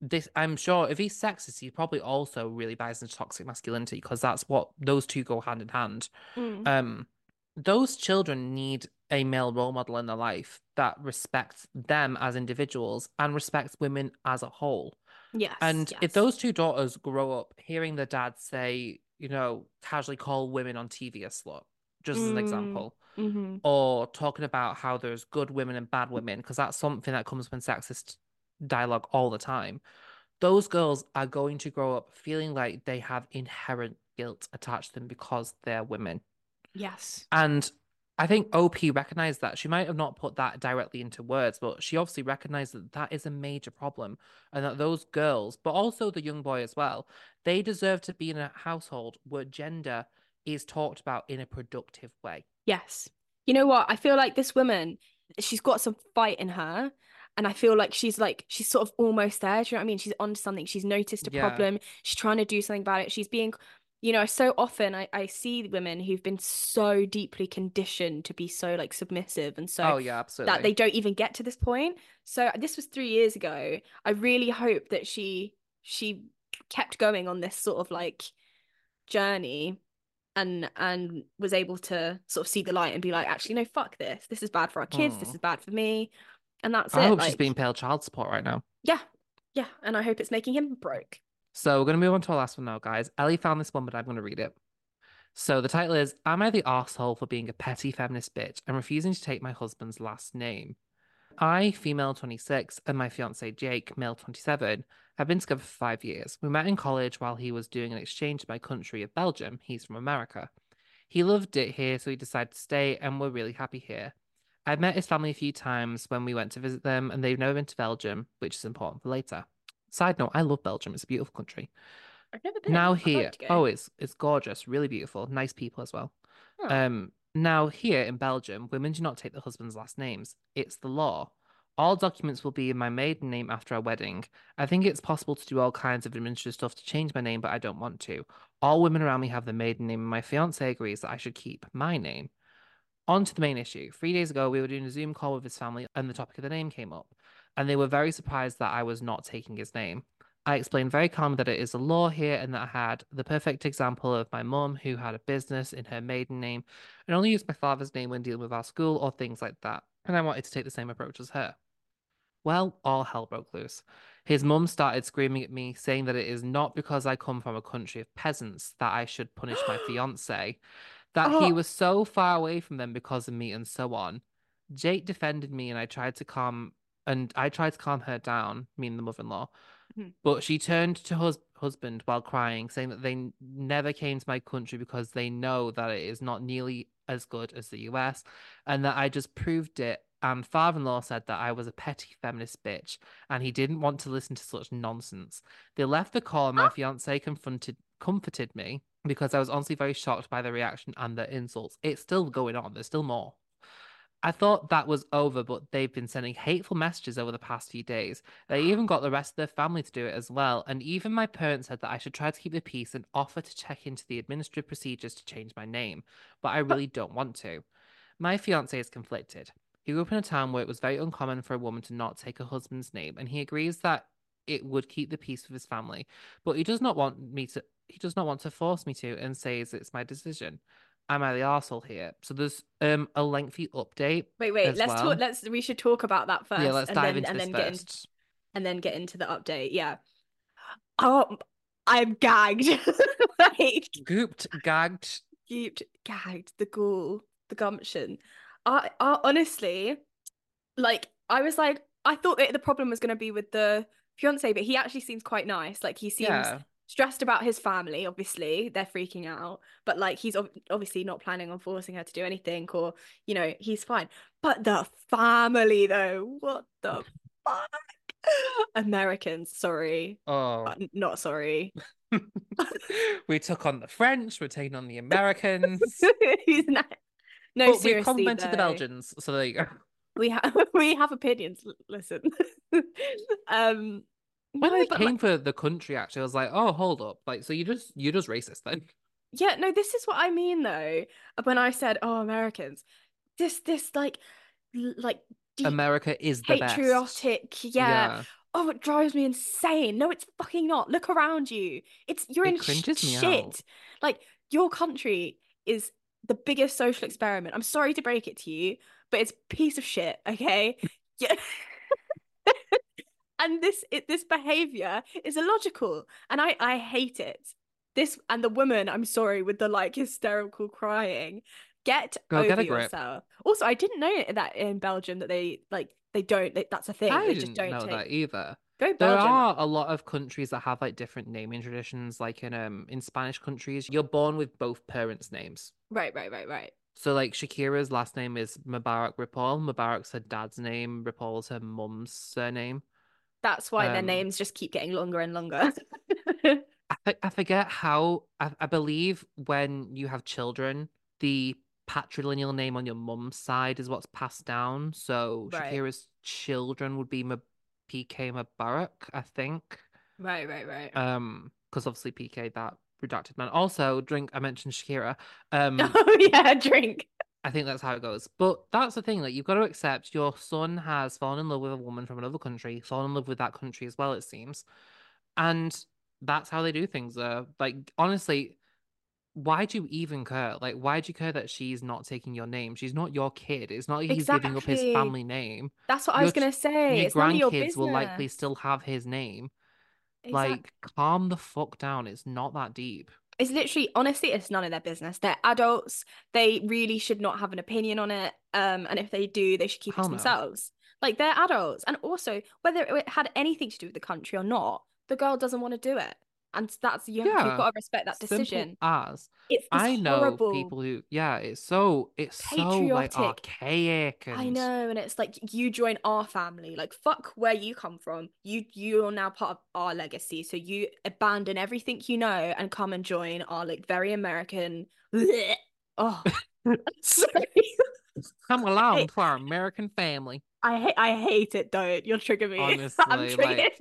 this I'm sure if he's sexist, he probably also really buys into toxic masculinity because that's what those two go hand in hand. mm. Um, those children need a male role model in their life that respects them as individuals and respects women as a whole. yes. And if those two daughters grow up hearing their dad say, you know, casually call women on TV a slut, just as an Mm. example, Mhm. or talking about how there's good women and bad women, because that's something that comes from sexist dialogue all the time, those girls are going to grow up feeling like they have inherent guilt attached to them because they're women. Yes. And I think OP recognized that. She might have not put that directly into words, but she obviously recognized that that is a major problem and that those girls, but also the young boy as well, they deserve to be in a household where gender is talked about in a productive way. Yes. You know what? I feel like this woman, she's got some fight in her. And I feel like she's like, she's sort of almost there. Do you know what I mean? She's onto something. She's noticed a Yeah. problem. She's trying to do something about it. She's being, you know, so often I, I see women who've been so deeply conditioned to be so like submissive and so oh, yeah, absolutely. that they don't even get to this point. So this was three years ago. I really hope that she she kept going on this sort of like journey and and was able to sort of see the light and be like, actually, no, fuck this. This is bad for our kids. This Mm. is bad for me. And that's I it. I hope she's being paid child support right now. Yeah. Yeah. And I hope it's making him broke. So we're going to move on to our last one now, guys. Ellie found this one, but I'm going to read it. So the title is Am I the Asshole for being a petty feminist bitch and refusing to take my husband's last name? I, female 26, and my fiance Jake, male 27, have been together for five years. We met in college while he was doing an exchange to my country of Belgium. He's from America. He loved it here, so he decided to stay, and we're really happy here. I've met his family a few times when we went to visit them, and they've never been to Belgium, which is important for later. Side note, I love Belgium. It's a beautiful country. I've never been. Now I'd like here, oh, it's it's gorgeous, really beautiful, nice people as well. Oh. Um, now here in Belgium, women do not take their husband's last names. It's the law. All documents will be in my maiden name after our wedding. I think it's possible to do all kinds of administrative stuff to change my name, but I don't want to. All women around me have the maiden name, and my fiance agrees that I should keep my name. On to the main issue. Three days ago, we were doing a Zoom call with his family, and the topic of the name came up, and they were very surprised that I was not taking his name. I explained very calmly that it is a law here and that I had the perfect example of my mum who had a business in her maiden name and only used my father's name when dealing with our school or things like that. And I wanted to take the same approach as her. Well, all hell broke loose. His mum started screaming at me, saying that it is not because I come from a country of peasants that I should punish my fiance, that he Oh. was so far away from them because of me, and so on. Jake defended me, and I tried to calm and I tried to calm her down, meaning the mother-in-law. Mhm. But she turned to hus- husband while crying, saying that they never came to my country because they know that it is not nearly as good as the US, and that I just proved it. And father-in-law said that I was a petty feminist bitch, and he didn't want to listen to such nonsense. They left the call, and my fiance confronted comforted me because I was honestly very shocked by the reaction and the insults. It's still going on. There's still more. I thought that was over, but they've been sending hateful messages over the past few days. They even got the rest of their family to do it as well. And even my parents said that I should try to keep the peace and offer to check into the administrative procedures to change my name. But I really don't want to. My fiance is conflicted. He grew up in a town where it was very uncommon for a woman to not take her husband's name, and he agrees that it would keep the peace with his family. But he does not want me to he does not want to force me to and says it's my decision. I am I the arsehole here? So there's um a lengthy update. Wait, wait. Let's well. talk. Let's. We should talk about that first. yeah, let's and dive then, into and this then get in, first. and then get into the update. Yeah. Oh, I'm gagged. like Gooped, gagged. Gooped, gagged, the ghoul, the gumption. I, I honestly, like, I was like, I thought that the problem was going to be with the fiance, but he actually seems quite nice. Like, he seems Yeah. Stressed about his family. Obviously, they're freaking out, but like, he's ob- obviously not planning on forcing her to do anything, or you know, he's fine. But the family, though, what the fuck? Americans, sorry, Oh. Uh, not sorry. we took on the French, we're taking on the Americans. He's not. No, but we seriously, complimented the. Belgians, so there you go. we have we have opinions listen um When No, they came like, for the country, actually, I was like, oh, hold up. Like, so you just you're just racist then. yeah, no, this is what I mean though. When I said, "Oh, Americans," this this like like America is the best. patriotic, yeah. Yeah. Oh, it drives me insane. No, it's fucking not. Look around you. It's you're It in sh- me shit. out. Like your country is the biggest social experiment. I'm sorry to break it to you, but it's a piece of shit, okay? Yeah. And this it, this behavior is illogical and I I hate it. This and the woman, I'm sorry, with the like hysterical crying. Get Girl, over get yourself. Also, I didn't know that in Belgium that they like they don't they, that's a thing. I they just didn't don't know take that either. go There are a lot of countries that have like different naming traditions. Like in um in Spanish countries, you're born with both parents' names. Right, right, right, right. So like Shakira's last name is Mebarak Ripoll. Mebarak's her dad's name. Ripoll's her mum's surname. That's why their Um, names just keep getting longer and longer. I I forget how I, I believe when you have children, the patrilineal name on your mum's side is what's passed down. So Right. Shakira's children would be M- Piqué Mebarak, I think. right, right, right. Um, because obviously Piqué that redacted man. Also, drink. I mentioned Shakira. Um, oh yeah, drink. I think that's how it goes. But that's the thing, like you've got to accept your son has fallen in love with a woman from another country, fallen in love with that country as well, it seems. And that's how they do things. Uh, like honestly, why do you even care? Like, why do you care that she's not taking your name? She's not your kid. It's not like he's giving up his family name. That's what I was gonna say. Your It's of your grandkids will likely still have his name. Exact- Like, calm the fuck down. It's not that deep. It's literally honestly it's none of their business. They're adults. They really should not have an opinion on it. Um and if they do they should keep it to no. themselves. Like they're adults. And also whether it had anything to do with the country or not the girl doesn't want to do it and that's you have, Yeah, you've got to respect that Simple decision as. it's I know people who, yeah, it's so it's so like archaic and I know, and it's like you join our family. Like fuck where you come from. You you're now part of our legacy. So you abandon everything you know and come and join our like very American. Oh, sorry. come along to our American family. I hate I hate it. Don't you'll trigger me. I'm Honestly, like- triggered.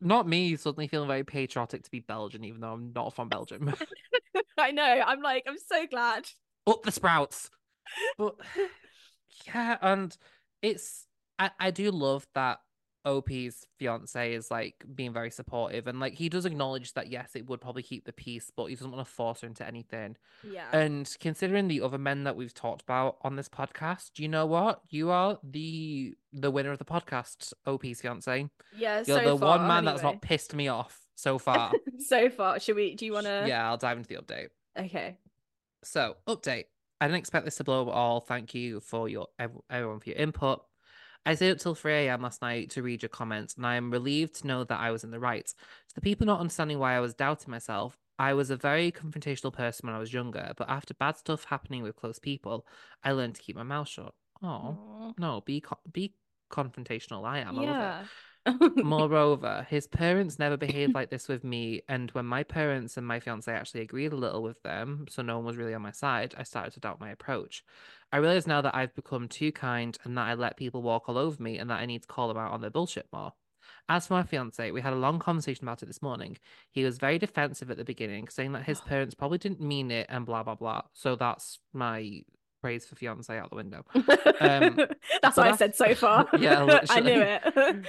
Not me suddenly feeling very patriotic to be Belgian, even though I'm not from Belgium. I know. I'm like I'm so glad. Up the sprouts. But yeah, and it's I, I do love that OP's fiance is like being very supportive and like he does acknowledge that yes, it would probably keep the peace, but he doesn't want to force her into anything. Yeah. And considering the other men that we've talked about on this podcast, you know what? You are the the winner of the podcast, OP's fiance. yeah. You're so the far, one man that's not pissed me off so far. so far. Should we? Do you want to? yeah, I'll dive into the update. Okay. So, update. I didn't expect this to blow up at all. Thank you for your everyone for your input. I stayed up till 3 a.m. last night to read your comments, and I am relieved to know that I was in the right. To the people not understanding why I was doubting myself, I was a very confrontational person when I was younger, but after bad stuff happening with close people, I learned to keep my mouth shut. Oh, no, be co- be confrontational. I am. I love it. Moreover, his parents never behaved like this with me, and when my parents and my fiance actually agreed a little with them, so no one was really on my side, I started to doubt my approach. I realize now that I've become too kind and that I let people walk all over me and that I need to call them out on their bullshit more. As for my fiance, we had a long conversation about it this morning. He was very defensive at the beginning, saying that his parents probably didn't mean it and blah blah blah. So that's my praise for fiance out the window. Um, That's what I said so far. Yeah, I knew it.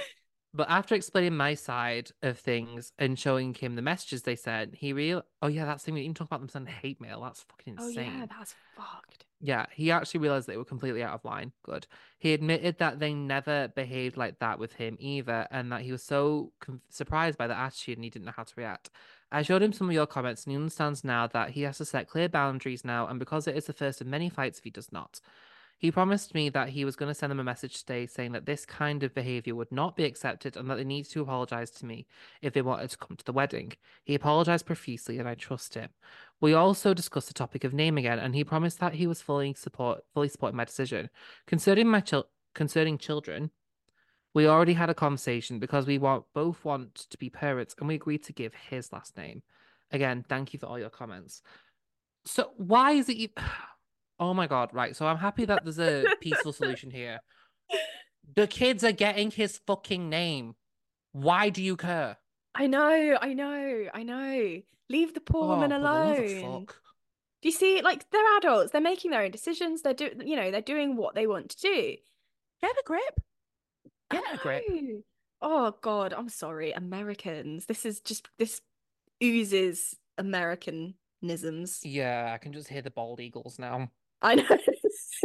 But after explaining my side of things and showing him the messages they sent, he real oh yeah, that's the thing we didn't talk about them sending hate mail. That's fucking insane. oh yeah, that's fucked. Yeah, he actually realized they were completely out of line. Good. He admitted that they never behaved like that with him either, and that he was so con- surprised by the attitude and he didn't know how to react. I showed him some of your comments, and he understands now that he has to set clear boundaries now, and because it is the first of many fights if he does not. He promised me that he was going to send them a message today saying that this kind of behavior would not be accepted and that they needed to apologize to me if they wanted to come to the wedding. He apologized profusely, and I trust him. We also discussed the topic of name again, and he promised that he was fully support fully supporting my decision. Concerning my chil- concerning children, we already had a conversation because we want both want to be parents, and we agreed to give his last name. Again, thank you for all your comments. So why is it? Oh my god! Right. So I'm happy that there's a peaceful solution here. The kids are getting his fucking name. Why do you care? I know, I know, I know. Leave the poor Oh, woman alone. Do you see? Like they're adults. They're making their own decisions. They're doing, you know, they're doing what they want to do. Get a grip. Get a grip. Oh God, I'm sorry, Americans. This is just this oozes Americanisms. Yeah, I can just hear the bald eagles now. I know.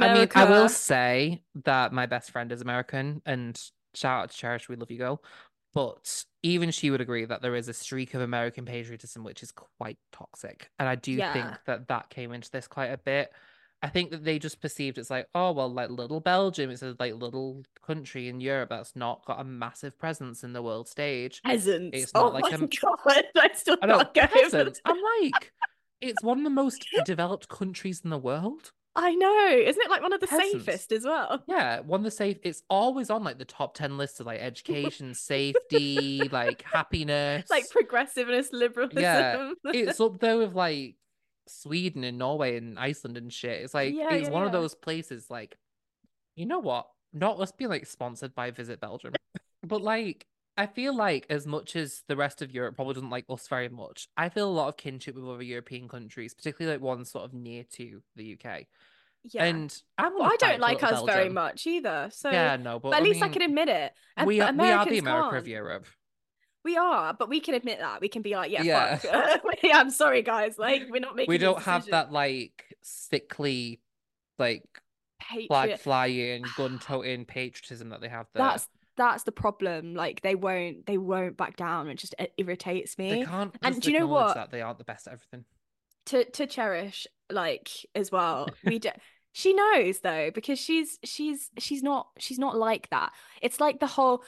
I mean, I will say that my best friend is American, and shout out to Cherish, we love you, girl. But even she would agree that there is a streak of American patriotism which is quite toxic, and I do Yeah. think that that came into this quite a bit. I think that they just perceived it's like, oh well, like little Belgium, it's a like little country in Europe that's not got a massive presence in the world stage. Peasants. It's oh not like my a- God, I still I can't get peasants. I'm like, it's one of the most developed countries in the world. I know. Isn't it like one of the Peasants. safest as well? Yeah, one of the safe. It's always on like the top ten lists of like education, safety, like happiness. Like progressiveness, liberalism. Yeah, it's up there with like Sweden and Norway and Iceland and shit. It's like Yeah, it's yeah, one of those places. Like, you know what? Not us being like sponsored by Visit Belgium, but like I feel like as much as the rest of Europe probably doesn't like us very much, I feel a lot of kinship with other European countries, particularly like ones sort of near to the UK. yeah. And I'm well, I don't like us little very much either. So Yeah, no, but but at I least I can admit it. And we are we are the America of can't. Europe. We are, but we can admit that. We can be like, yeah, Yeah. fuck. yeah, I'm sorry, guys. Like, we're not making We don't have that like sickly, like flag flying, gun toting patriotism that they have there. That's that's the problem. Like, they won't they won't back down. It just irritates me they can't and do you know what? that they aren't the best at everything. to to cherish like as well we do she knows though because she's she's she's not she's not like that it's like the whole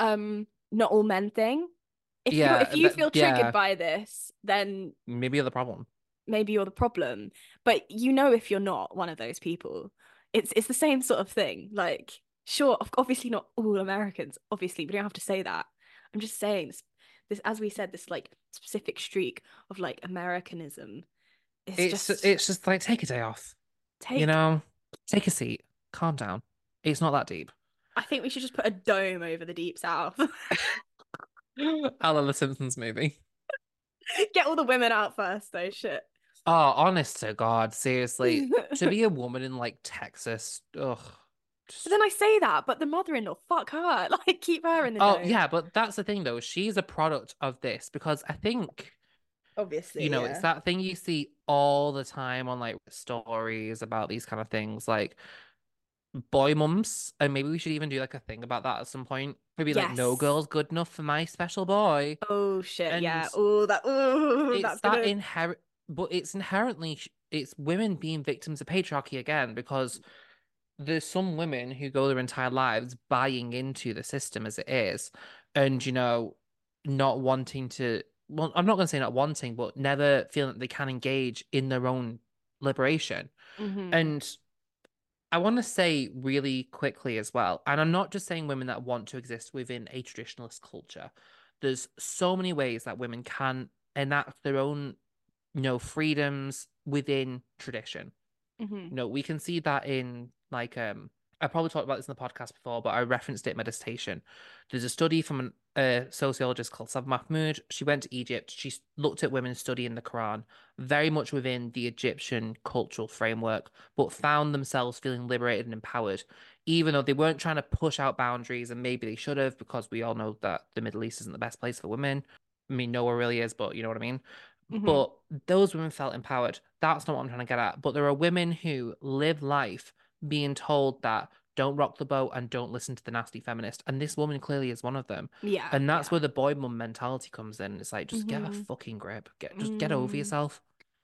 um not all men thing if you Yeah, if you feel triggered yeah. by this then Maybe you're the problem. maybe you're the problem but you know if you're not one of those people it's it's the same sort of thing like sure obviously not all americans obviously we don't have to say that i'm just saying this, this as we said this like specific streak of like americanism is It's just it's just like take a day off. take You know, take a seat, calm down. It's not that deep. i think we should just put a dome over the deep south I love the Simpsons movie. get all the women out first though shit Oh, honest to God, seriously. to be a woman in like Texas, ugh. Just- But then I say that, but the mother-in-law, fuck her. Like, keep her in the Oh, dome. yeah, but that's the thing though. She's a product of this because I think, obviously. you know, yeah. it's that thing you see all the time on like stories about these kind of things, like boy mums. And maybe we should even do like a thing about that at some point. Maybe like no girl's good enough for my special boy. Oh shit, yeah. Oh, that. Oh, it's that's that gonna. inherent, but it's inherently it's women being victims of patriarchy again because there's some women who go their entire lives buying into the system as it is, and you know, not wanting to. Well, I'm not going to say not wanting, but never feeling that they can engage in their own liberation. Mhm. And I want to say really quickly as well, and I'm not just saying women that want to exist within a traditionalist culture. There's so many ways that women can enact their own, you know, freedoms within tradition. Mhm. You know, we can see that in like um I probably talked about this in the podcast before, but I referenced it in my dissertation. There's a study from an, a sociologist called Saba Mahmood. She went to Egypt. She looked at women studying the Quran, very much within the Egyptian cultural framework, but found themselves feeling liberated and empowered, even though they weren't trying to push out boundaries, and maybe they should have, because we all know that the Middle East isn't the best place for women. I mean, nowhere really is, but you know what I mean. Mhm. But those women felt empowered. That's not what I'm trying to get at. But there are women who live life being told that don't rock the boat and don't listen to the nasty feminist. And this woman clearly is one of them. Yeah. And that's yeah. where the boy mum mentality comes in. It's like, just get a Mhm. fucking grip. Get just get over Mm. yourself.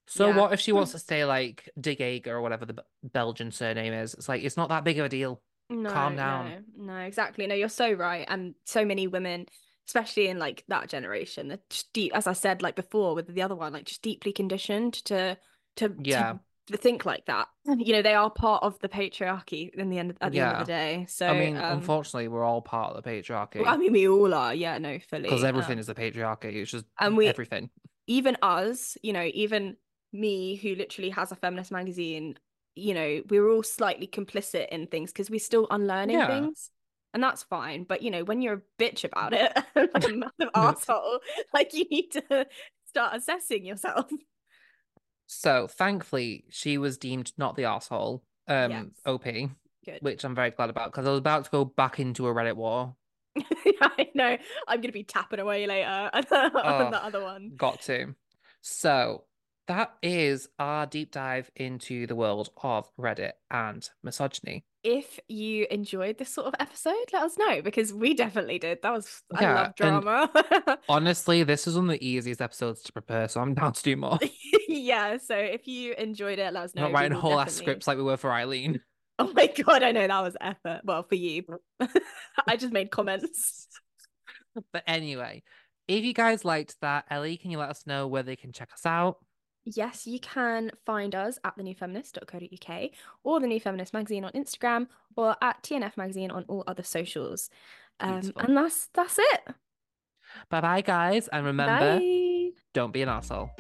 So Yeah. what if she wants to stay like Digega or whatever the Be- Belgian surname is? It's like it's not that big of a deal. No, calm down. No, no, exactly. No, you're so right. And so many women, especially in like that generation, they're deep, as I said, like before with the other one, like just deeply conditioned to to Yeah. to think like that. You know, they are part of the patriarchy in the end at the end of the day. So I mean, um, unfortunately, we're all part of the patriarchy well, I mean, we all are. Yeah, no, fully. because everything Um, is the patriarchy. It's just and we- everything. even us, you know, even me who literally has a feminist magazine, you know, we're all slightly complicit in things because we're still unlearning Yeah. things. and that's fine. But you know, when you're a bitch about it, like a massive asshole, like you need to start assessing yourself. So thankfully, she was deemed not the asshole. Um, Yes. OP, Good. which I'm very glad about because I was about to go back into a Reddit war. I know. I'm gonna be tapping away later on the Oh. other one. Got to. So that is our deep dive into the world of Reddit and misogyny. If you enjoyed this sort of episode, let us know because we definitely did. That was I love drama. Honestly, this is one of the easiest episodes to prepare, so I'm down to do more. yeah, so if you enjoyed it, let us know. not writing whole ass scripts like we were for Eileen. Oh my god, I know that was effort. Well, for you. I just made comments. But anyway, if you guys liked that, Ellie, can you let us know where they can check us out? Yes, you can find us at thenewfeminist.co.uk or the New Feminist Magazine on Instagram or at TNF Magazine on all other socials. Um, and that's that's it. Bye bye, guys. And remember, Bye. don't be an asshole.